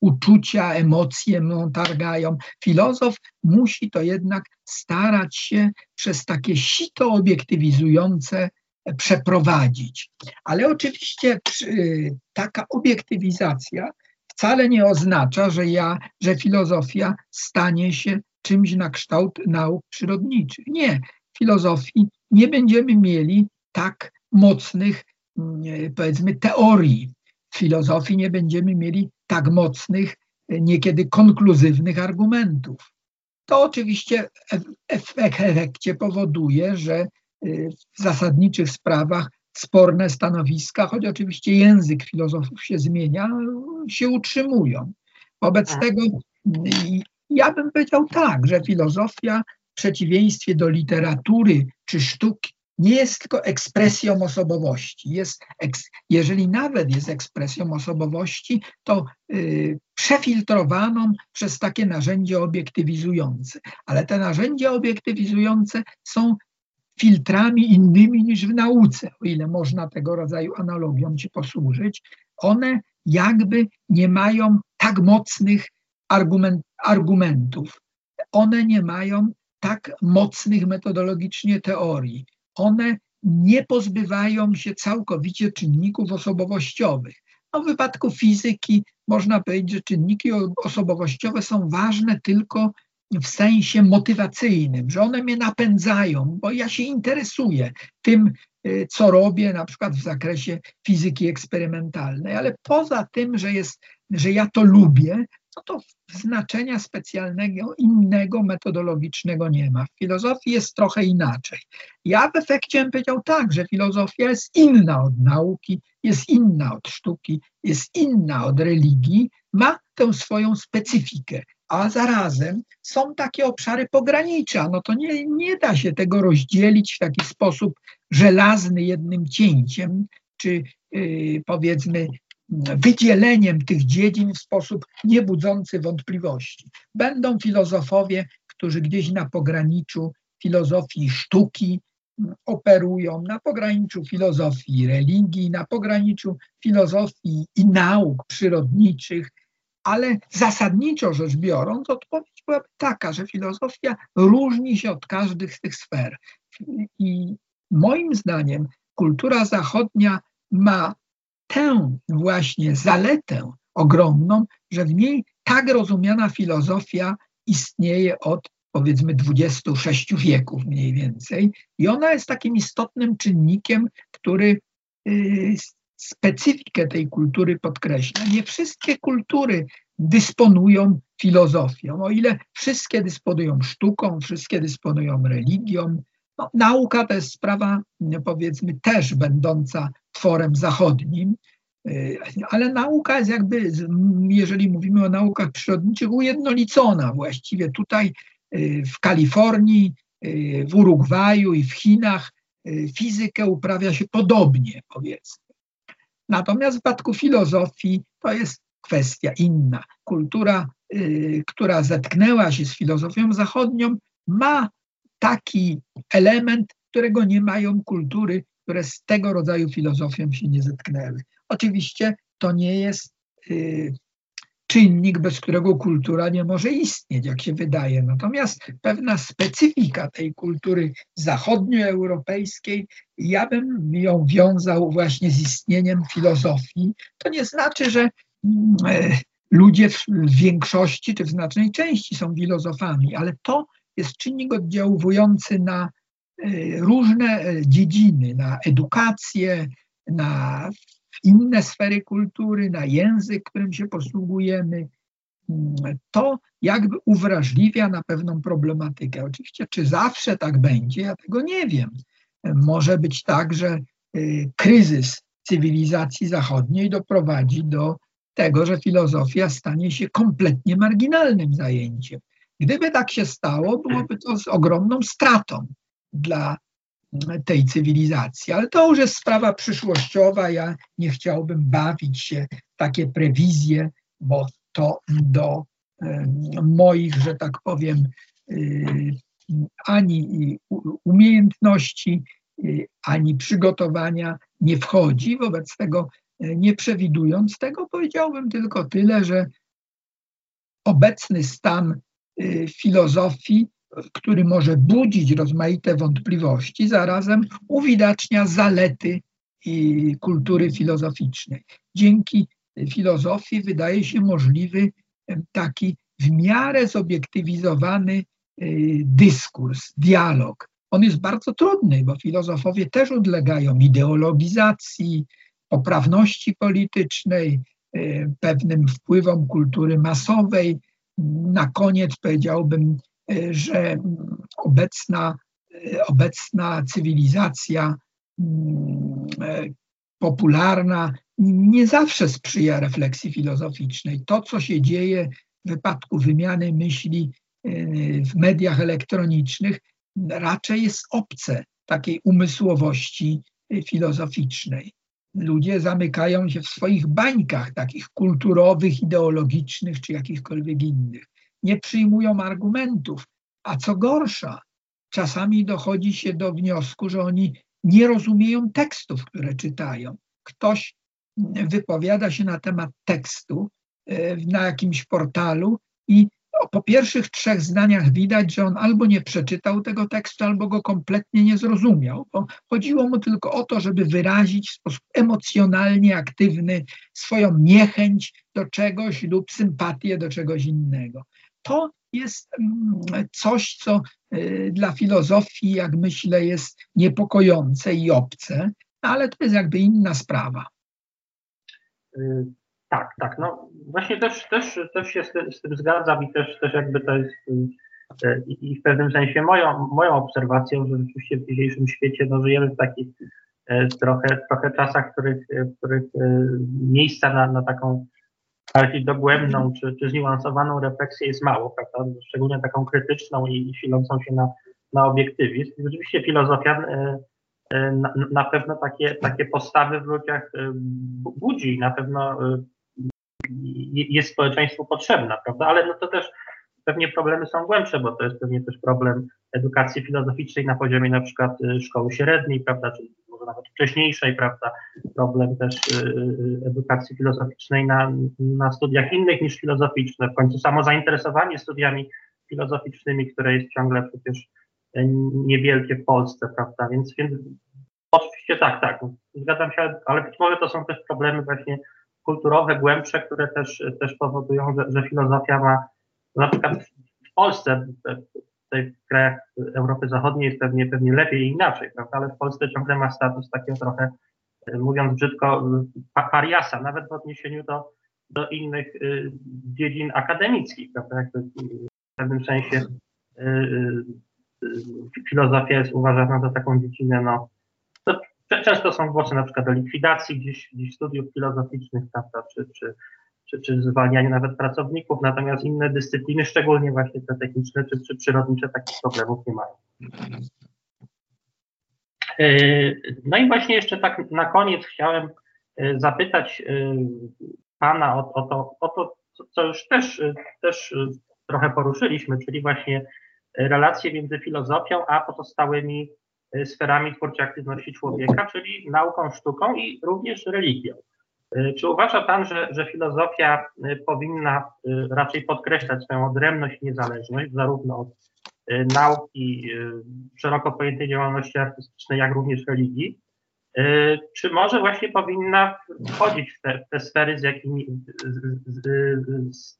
uczucia, emocje mną targają. Filozof musi to jednak starać się przez takie sito obiektywizujące przeprowadzić. Ale oczywiście y, taka obiektywizacja wcale nie oznacza, że ja, że filozofia stanie się czymś na kształt nauk przyrodniczych. Nie, filozofii nie będziemy mieli tak mocnych, mm, powiedzmy, teorii. W filozofii nie będziemy mieli tak mocnych, niekiedy konkluzywnych argumentów. To oczywiście w efekcie powoduje, że y, w zasadniczych sprawach sporne stanowiska, choć oczywiście język filozofów się zmienia, się utrzymują. Wobec tak. tego ja bym powiedział tak, że filozofia w przeciwieństwie do literatury czy sztuki nie jest tylko ekspresją osobowości. Jest, jeżeli nawet jest ekspresją osobowości, to y, przefiltrowaną przez takie narzędzia obiektywizujące. Ale te narzędzia obiektywizujące są filtrami innymi niż w nauce, o ile można tego rodzaju analogią ci posłużyć. One jakby nie mają tak mocnych argument, argumentów. One nie mają tak mocnych metodologicznie teorii. One nie pozbywają się całkowicie czynników osobowościowych. No w wypadku fizyki można powiedzieć, że czynniki osobowościowe są ważne tylko w sensie motywacyjnym, że one mnie napędzają, bo ja się interesuję tym, y, co robię, na przykład w zakresie fizyki eksperymentalnej, ale poza tym, że, jest, że ja to lubię, no to znaczenia specjalnego, innego, metodologicznego nie ma. W filozofii jest trochę inaczej. Ja w efekcie bym powiedział tak, że filozofia jest inna od nauki, jest inna od sztuki, jest inna od religii, ma tę swoją specyfikę a zarazem są takie obszary pogranicza. No to nie, nie da się tego rozdzielić w taki sposób żelazny jednym cięciem, czy yy, powiedzmy wydzieleniem tych dziedzin w sposób niebudzący wątpliwości. Będą filozofowie, którzy gdzieś na pograniczu filozofii sztuki operują, na pograniczu filozofii religii, na pograniczu filozofii i nauk przyrodniczych, ale zasadniczo rzecz biorąc, odpowiedź byłaby taka, że filozofia różni się od każdych z tych sfer. I moim zdaniem kultura zachodnia ma tę właśnie zaletę ogromną, że w niej tak rozumiana filozofia istnieje od powiedzmy 26 wieków mniej więcej i ona jest takim istotnym czynnikiem, który y, specyfikę tej kultury podkreśla. Nie wszystkie kultury dysponują filozofią. O ile wszystkie dysponują sztuką, wszystkie dysponują religią, no, nauka to jest sprawa, powiedzmy, też będąca tworem zachodnim, y, ale nauka jest jakby, jeżeli mówimy o naukach przyrodniczych, ujednolicona właściwie. Tutaj y, w Kalifornii, y, w Urugwaju i w Chinach fizykę uprawia się podobnie, powiedzmy. Natomiast w przypadku filozofii to jest kwestia inna. Kultura, która zetknęła się z filozofią zachodnią, ma taki element, którego nie mają kultury, które z tego rodzaju filozofią się nie zetknęły. Oczywiście to nie jest y, czynnik, bez którego kultura nie może istnieć, jak się wydaje. Natomiast pewna specyfika tej kultury zachodnioeuropejskiej, ja bym ją wiązał właśnie z istnieniem filozofii. To nie znaczy, że e, ludzie w większości czy w znacznej części są filozofami, ale to jest czynnik oddziałujący na e, różne e, dziedziny, na edukację, na inne sfery kultury, na język, którym się posługujemy, to jakby uwrażliwia na pewną problematykę. Oczywiście, czy zawsze tak będzie, ja tego nie wiem. Może być tak, że y, kryzys cywilizacji zachodniej doprowadzi do tego, że filozofia stanie się kompletnie marginalnym zajęciem. Gdyby tak się stało, byłoby to z ogromną stratą dla tej cywilizacji. Ale to już jest sprawa przyszłościowa. Ja nie chciałbym bawić się w takie prewizje, bo to do moich, że tak powiem, y, ani umiejętności, y, ani przygotowania nie wchodzi. Wobec tego, y, nie przewidując tego, powiedziałbym tylko tyle, że obecny stan filozofii, który może budzić rozmaite wątpliwości, zarazem uwidacznia zalety kultury filozoficznej. Dzięki filozofii wydaje się możliwy taki w miarę zobiektywizowany dyskurs, dialog. On jest bardzo trudny, bo filozofowie też ulegają ideologizacji, poprawności politycznej, pewnym wpływom kultury masowej. Na koniec powiedziałbym, że obecna, obecna cywilizacja popularna nie zawsze sprzyja refleksji filozoficznej. To, co się dzieje w wypadku wymiany myśli e, w mediach elektronicznych, raczej jest obce takiej umysłowości e, filozoficznej. Ludzie zamykają się w swoich bańkach, takich kulturowych, ideologicznych czy jakichkolwiek innych. Nie przyjmują argumentów, a co gorsza, czasami dochodzi się do wniosku, że oni nie rozumieją tekstów, które czytają. Ktoś wypowiada się na temat tekstu e, na jakimś portalu i po pierwszych trzech zdaniach widać, że on albo nie przeczytał tego tekstu, albo go kompletnie nie zrozumiał, chodziło mu tylko o to, żeby wyrazić w sposób emocjonalnie aktywny swoją niechęć do czegoś lub sympatię do czegoś innego. To jest mm, coś, co e, dla filozofii, jak myślę, jest niepokojące i obce, ale to jest jakby inna sprawa. Tak, tak. No właśnie też, też, też się z tym, z tym zgadzam i też, też jakby to jest y, y, i w pewnym sensie moją, moją obserwacją, że rzeczywiście w dzisiejszym świecie no, żyjemy w takich trochę, trochę czasach, w których, w których miejsca na, na taką bardziej dogłębną czy, czy zniuansowaną refleksję jest mało, prawda? Szczególnie taką krytyczną i silącą się na, na obiektywizm. I rzeczywiście filozofia E, na, na pewno takie, takie postawy w ludziach e, budzi, na pewno e, jest społeczeństwu potrzebna, prawda? Ale no to też pewnie problemy są głębsze, bo to jest pewnie też problem edukacji filozoficznej na poziomie na przykład szkoły średniej, prawda, czy może nawet wcześniejszej, prawda, problem też edukacji filozoficznej na, na studiach innych niż filozoficzne, w końcu samo zainteresowanie studiami filozoficznymi, które jest ciągle przecież niewielkie w Polsce, prawda? Więc, więc oczywiście tak, tak, zgadzam się, ale być może to są też problemy właśnie kulturowe, głębsze, które też, też powodują, że, że filozofia ma, na przykład w Polsce, w krajach Europy Zachodniej jest pewnie, pewnie lepiej i inaczej, prawda? ale w Polsce ciągle ma status takiego trochę, mówiąc brzydko, pariasa, nawet w odniesieniu do, do innych y, dziedzin akademickich, prawda? Jakby w pewnym sensie y, y, filozofia jest uważana za taką dziedzinę, no, często są głosy na przykład o likwidacji gdzieś, gdzieś studiów filozoficznych, prawda, czy, czy, czy, czy zwalnianiu nawet pracowników, natomiast inne dyscypliny, szczególnie właśnie te techniczne czy, czy przyrodnicze, takich problemów nie mają. E, no i właśnie jeszcze tak na koniec chciałem e, zapytać e, Pana o, o, to, o to, co już też, też trochę poruszyliśmy, czyli właśnie relacje między filozofią a pozostałymi sferami twórczej aktywności człowieka, czyli nauką, sztuką i również religią. E, czy uważa Pan, że, że filozofia e, powinna raczej podkreślać swoją odrębność i niezależność, zarówno od nauki, szeroko pojętej działalności artystycznej, jak również religii? Czy może właśnie powinna wchodzić w te, w te sfery z, jakimi, z, z,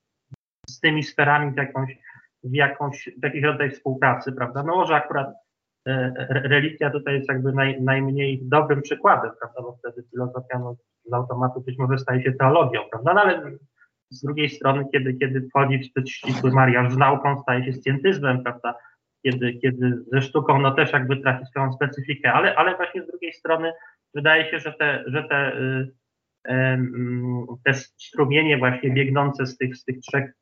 z tymi sferami w jakąś w, jakąś, w jakiś rodzaj współpracy, prawda? No może akurat e, religia tutaj jest jakby naj, najmniej dobrym przykładem, prawda, bo wtedy filozofia no, z automatu być może staje się teologią, prawda? No ale z drugiej strony, kiedy, kiedy wchodzi w zbyt ścisły mariaż z nauką, staje się scjentyzmem, prawda? Kiedy, kiedy ze sztuką, no też jakby traci swoją specyfikę, ale, ale właśnie z drugiej strony wydaje się, że te, że te, y, te strumienie właśnie biegnące z tych, z tych trzech y,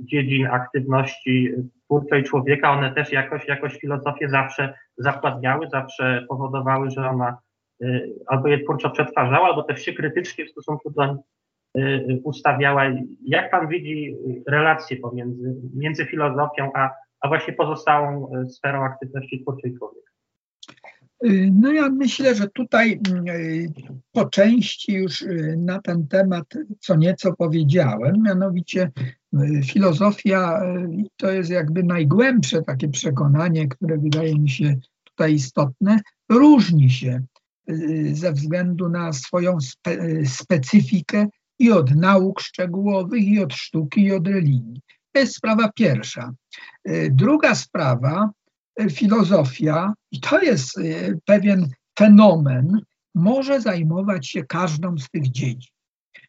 dziedzin aktywności twórczej człowieka, one też jakoś, jakoś filozofię zawsze zakładniały, zawsze powodowały, że ona y, albo je twórczo przetwarzała, albo też się krytycznie w stosunku do ustawiała. Jak pan widzi relacje pomiędzy między filozofią, a, a właśnie pozostałą sferą aktywności twórczej człowieka? Y, no ja myślę, że tutaj y, po części już y, na ten temat co nieco powiedziałem, mianowicie filozofia to jest jakby najgłębsze takie przekonanie, które wydaje mi się tutaj istotne, różni się ze względu na swoją spe, specyfikę i od nauk szczegółowych, i od sztuki, i od religii. To jest sprawa pierwsza. Druga sprawa filozofia, i to jest y, pewien fenomen, może zajmować się każdą z tych dziedzin.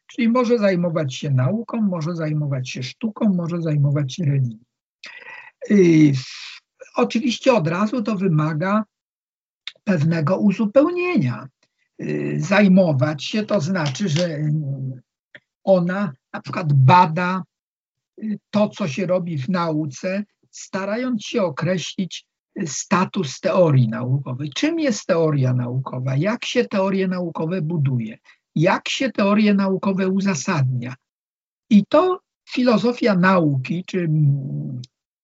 Czyli może zajmować się nauką, może zajmować się sztuką, może zajmować się religią. Y, oczywiście od razu to wymaga pewnego uzupełnienia. Y, zajmować się to znaczy, że ona na przykład bada to, co się robi w nauce, starając się określić status teorii naukowej. Czym jest teoria naukowa? Jak się teorie naukowe buduje? Jak się teorie naukowe uzasadnia? I to filozofia nauki, czy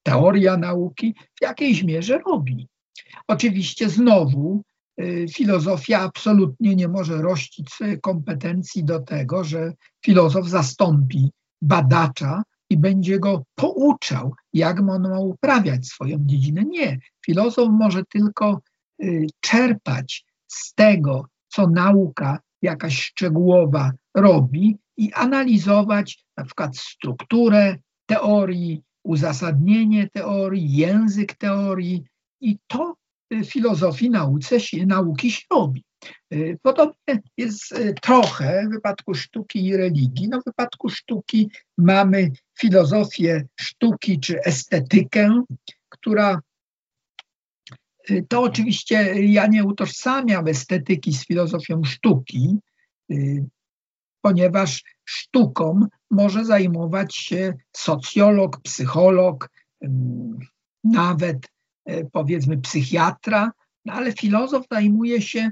teoria nauki w jakiejś mierze robi. Oczywiście znowu y, filozofia absolutnie nie może rościć kompetencji do tego, że filozof zastąpi badacza i będzie go pouczał, jak on ma uprawiać swoją dziedzinę. Nie. Filozof może tylko y, czerpać z tego, co nauka jakaś szczegółowa robi i analizować na przykład strukturę teorii, uzasadnienie teorii, język teorii i to w filozofii nauce, nauki się robi. Y, podobnie jest y, trochę w wypadku sztuki i religii. No, w wypadku sztuki mamy filozofię sztuki czy estetykę, która y, to oczywiście ja nie utożsamiam estetyki z filozofią sztuki, ponieważ sztuką może zajmować się socjolog, psycholog, nawet powiedzmy psychiatra, no ale filozof zajmuje się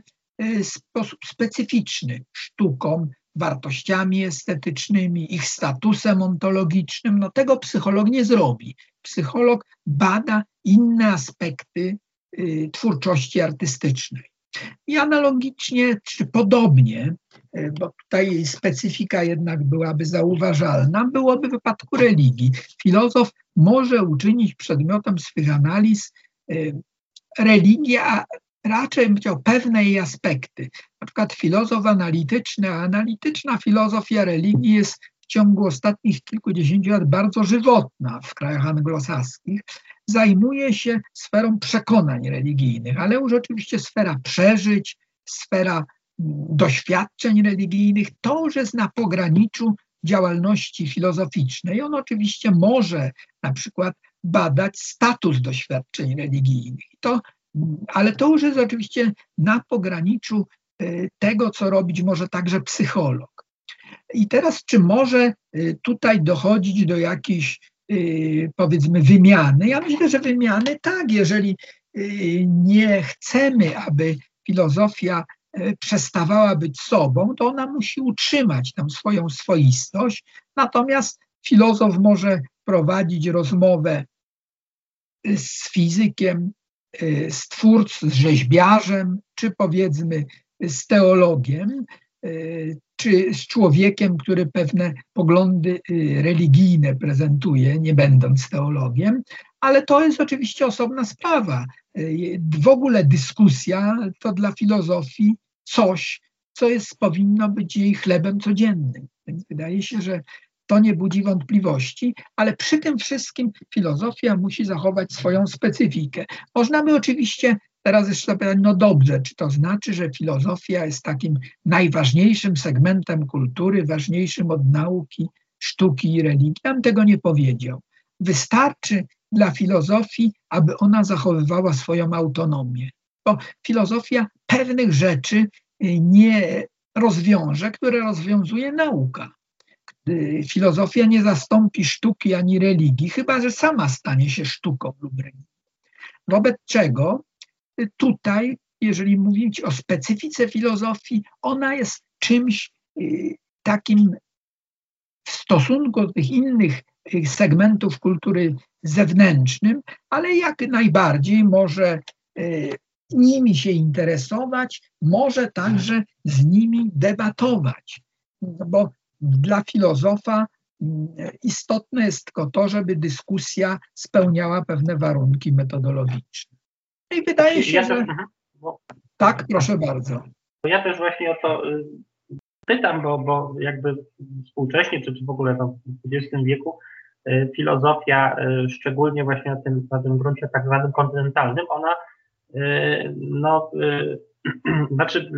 sposób specyficzny sztuką, wartościami estetycznymi, ich statusem ontologicznym. No tego psycholog nie zrobi. Psycholog bada inne aspekty y, twórczości artystycznej. I analogicznie, czy podobnie, y, bo tutaj specyfika jednak byłaby zauważalna, byłoby w wypadku religii. Filozof może uczynić przedmiotem swych analiz y, religię, a raczej bym chciał pewne jej aspekty. Na przykład filozof analityczny, a analityczna filozofia religii jest w ciągu ostatnich kilkudziesięciu lat bardzo żywotna w krajach anglosaskich. Zajmuje się sferą przekonań religijnych, ale już oczywiście sfera przeżyć, sfera mm, doświadczeń religijnych, to już jest na pograniczu działalności filozoficznej. On oczywiście może na przykład badać status doświadczeń religijnych. To ale to już jest oczywiście na pograniczu e, tego, co robić może także psycholog. I teraz, czy może e, tutaj dochodzić do jakiejś, e, powiedzmy, wymiany? Ja myślę, że wymiany tak, jeżeli nie chcemy, aby filozofia przestawała być sobą, to ona musi utrzymać tam swoją swoistość. Natomiast filozof może prowadzić rozmowę z fizykiem, z twórcą, z rzeźbiarzem, czy powiedzmy z teologiem, y, czy z człowiekiem, który pewne poglądy y, religijne prezentuje, nie będąc teologiem, ale to jest oczywiście osobna sprawa. W ogóle dyskusja to dla filozofii coś, co jest, powinno być jej chlebem codziennym. Więc wydaje się, że to nie budzi wątpliwości, ale przy tym wszystkim filozofia musi zachować swoją specyfikę. Można by oczywiście teraz jeszcze pytanie, no dobrze, czy to znaczy, że filozofia jest takim najważniejszym segmentem kultury, ważniejszym od nauki, sztuki i religii? Ja bym tego nie powiedział. Wystarczy dla filozofii, aby ona zachowywała swoją autonomię. Bo filozofia pewnych rzeczy nie rozwiąże, które rozwiązuje nauka. Filozofia nie zastąpi sztuki ani religii, chyba że sama stanie się sztuką lub religią. Wobec czego tutaj, jeżeli mówić o specyfice filozofii, ona jest czymś y, takim w stosunku do tych innych y, segmentów kultury zewnętrznym, ale jak najbardziej może y, nimi się interesować, może także z nimi debatować. Bo dla filozofa mm, istotne jest tylko to, żeby dyskusja spełniała pewne warunki metodologiczne. I wydaje się, że. Mhm. Tak, proszę bardzo. Ja też właśnie o to y, pytam, bo, bo jakby współcześnie, czy w ogóle w XX wieku, y, filozofia, y, szczególnie właśnie na tym, na tym gruncie tak zwanym kontynentalnym, ona no, znaczy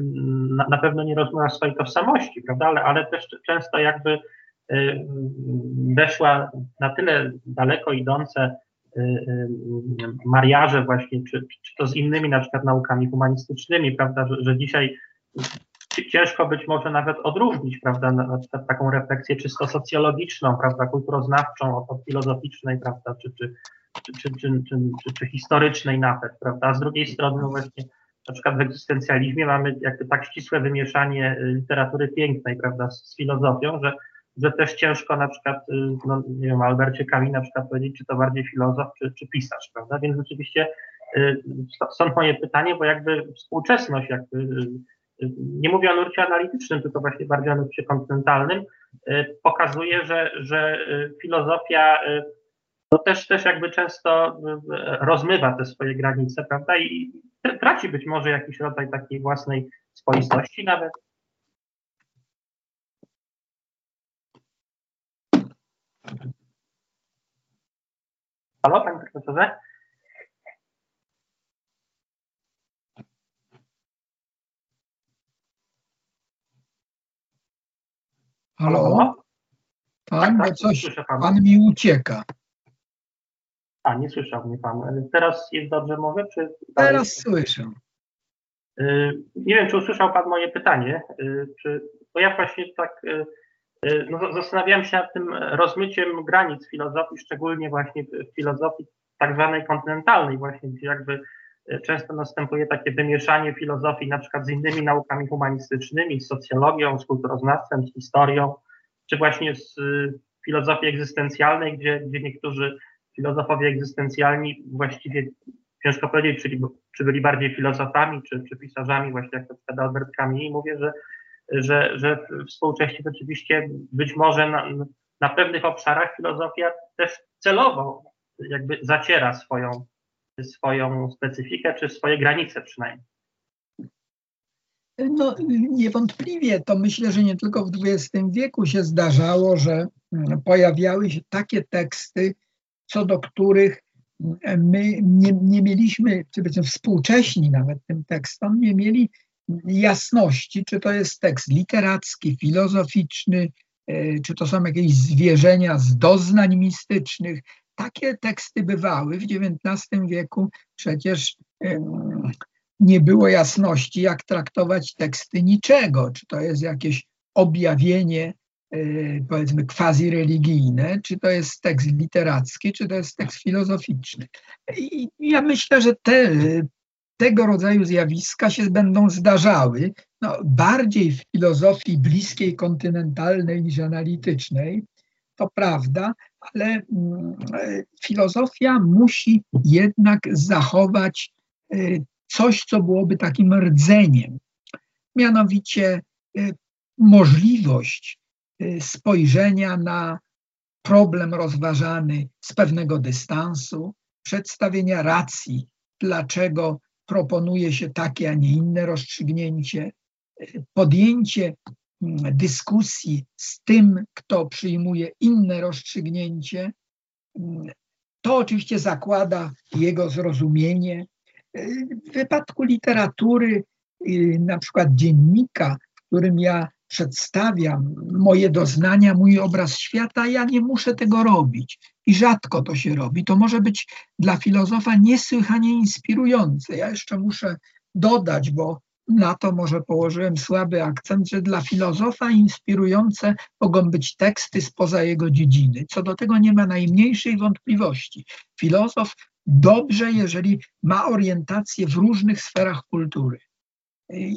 na, na, pewno nie rozumie swojej tożsamości, prawda, ale, ale też często jakby weszła na tyle daleko idące Y, y, mariaże właśnie, czy, czy to z innymi na przykład naukami humanistycznymi, prawda, że, że dzisiaj ciężko być może nawet odróżnić, prawda, na przykład taką refleksję czysto socjologiczną, prawda, kulturoznawczą od filozoficznej, prawda, czy, czy, czy, czy, czy, czy, historycznej nawet, prawda, a z drugiej strony właśnie na przykład w egzystencjalizmie mamy jakby tak ścisłe wymieszanie literatury pięknej, prawda, z filozofią, że że też ciężko na przykład, y, no, nie wiem, Albercie Kami na przykład powiedzieć, czy to bardziej filozof, czy, czy pisarz, prawda? Więc rzeczywiście y, stąd moje pytanie, bo jakby współczesność, jakby, y, nie mówię o nurcie analitycznym, tylko właśnie bardziej o nurcie kontynentalnym, pokazuje, że, że filozofia to też, też jakby często rozmywa te swoje granice, prawda? I traci być może jakiś rodzaj takiej własnej swoistości nawet. Halo, panie profesorze? Halo? Pan, tak, tak, coś, pan. pan mi ucieka. A, nie słyszał mnie pan. Teraz jest dobrze może? Czy Teraz słyszę. Y, nie wiem, czy usłyszał pan moje pytanie, y, czy, bo ja właśnie tak no, zastanawiałem się nad tym rozmyciem granic filozofii, szczególnie właśnie w filozofii tak zwanej kontynentalnej właśnie, gdzie jakby często następuje takie wymieszanie filozofii na przykład z innymi naukami humanistycznymi, z socjologią, z kulturoznawstwem, z historią, czy właśnie z filozofii egzystencjalnej, gdzie, gdzie niektórzy filozofowie egzystencjalni właściwie ciężko powiedzieć, czy, czy byli bardziej filozofami, czy, czy pisarzami, właśnie jak to przykład Albert Camus, mówię, że że, że współcześnie rzeczywiście być może na, na pewnych obszarach filozofia też celowo jakby zaciera swoją, swoją specyfikę, czy swoje granice przynajmniej. No, niewątpliwie to myślę, że nie tylko w XX wieku się zdarzało, że pojawiały się takie teksty, co do których my nie, nie mieliśmy, czy powiedzmy współcześni nawet tym tekstom, nie mieli jasności, czy to jest tekst literacki, filozoficzny, e, czy to są jakieś zwierzenia z doznań mistycznych. Takie teksty bywały w XIX wieku. Przecież nie było jasności, jak traktować teksty niczego. Czy to jest jakieś objawienie, e, powiedzmy, quasi-religijne, czy to jest tekst literacki, czy to jest tekst filozoficzny. I ja myślę, że te tego rodzaju zjawiska się będą zdarzały, no, bardziej w filozofii bliskiej kontynentalnej niż analitycznej, to prawda, ale mm, filozofia musi jednak zachować y, coś, co byłoby takim rdzeniem, mianowicie y, możliwość spojrzenia na problem rozważany z pewnego dystansu, przedstawienia racji, dlaczego proponuje się takie, a nie inne rozstrzygnięcie, podjęcie mm, dyskusji z tym, kto przyjmuje inne rozstrzygnięcie, mm, to oczywiście zakłada jego zrozumienie. W wypadku literatury, y, na przykład dziennika, w którym ja przedstawiam moje doznania, mój obraz świata, ja nie muszę tego robić i rzadko to się robi. To może być dla filozofa niesłychanie inspirujące. Ja jeszcze muszę dodać, bo na to może położyłem słaby akcent, że dla filozofa inspirujące mogą być teksty spoza jego dziedziny. Co do tego nie ma najmniejszej wątpliwości. Filozof dobrze, jeżeli ma orientację w różnych sferach kultury.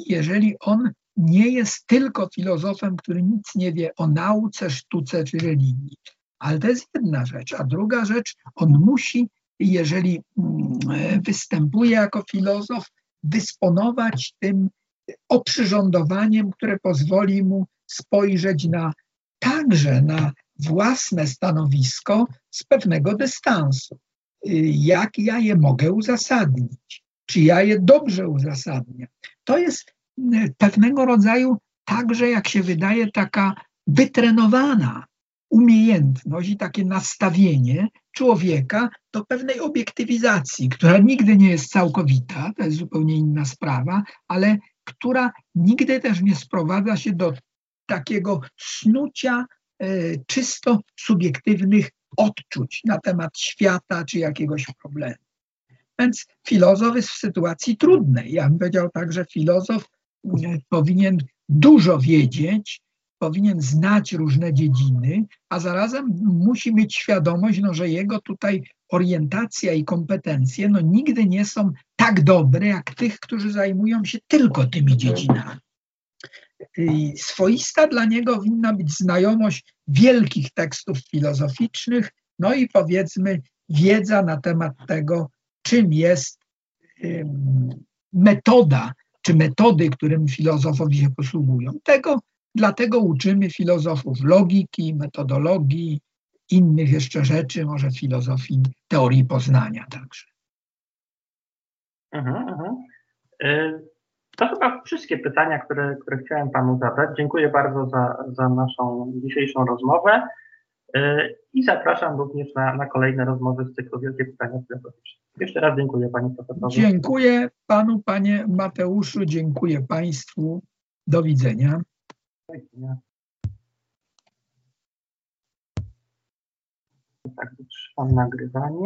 Jeżeli on nie jest tylko filozofem, który nic nie wie o nauce, sztuce czy religii. Ale to jest jedna rzecz. A druga rzecz, on musi, jeżeli mm, występuje jako filozof, dysponować tym oprzyrządowaniem, które pozwoli mu spojrzeć na także na własne stanowisko z pewnego dystansu. Jak ja je mogę uzasadnić? Czy ja je dobrze uzasadniam? To jest pewnego rodzaju także, jak się wydaje, taka wytrenowana umiejętność i takie nastawienie człowieka do pewnej obiektywizacji, która nigdy nie jest całkowita, to jest zupełnie inna sprawa, ale która nigdy też nie sprowadza się do takiego snucia e, czysto subiektywnych odczuć na temat świata czy jakiegoś problemu. Więc filozof jest w sytuacji trudnej. Ja bym powiedział tak, że filozof powinien dużo wiedzieć, powinien znać różne dziedziny, a zarazem musi mieć świadomość, no, że jego tutaj orientacja i kompetencje no, nigdy nie są tak dobre, jak tych, którzy zajmują się tylko tymi dziedzinami. I swoista dla niego winna być znajomość wielkich tekstów filozoficznych, no i powiedzmy wiedza na temat tego, czym jest metoda, czy metody, którymi filozofowie się posługują. Tego Dlatego uczymy filozofów logiki, metodologii, innych jeszcze rzeczy, może filozofii teorii poznania także. Mhm, mhm. Y, to chyba wszystkie pytania, które, które chciałem Panu zadać. Dziękuję bardzo za, za naszą dzisiejszą rozmowę y, i zapraszam również na, na kolejne rozmowy z cyklu Wielkie Pytania Filozoficzne. Jeszcze raz dziękuję Panie Profesorze. Dziękuję Panu, Panie Mateuszu, dziękuję Państwu. Do widzenia. Tak, trzymam nagrywanie.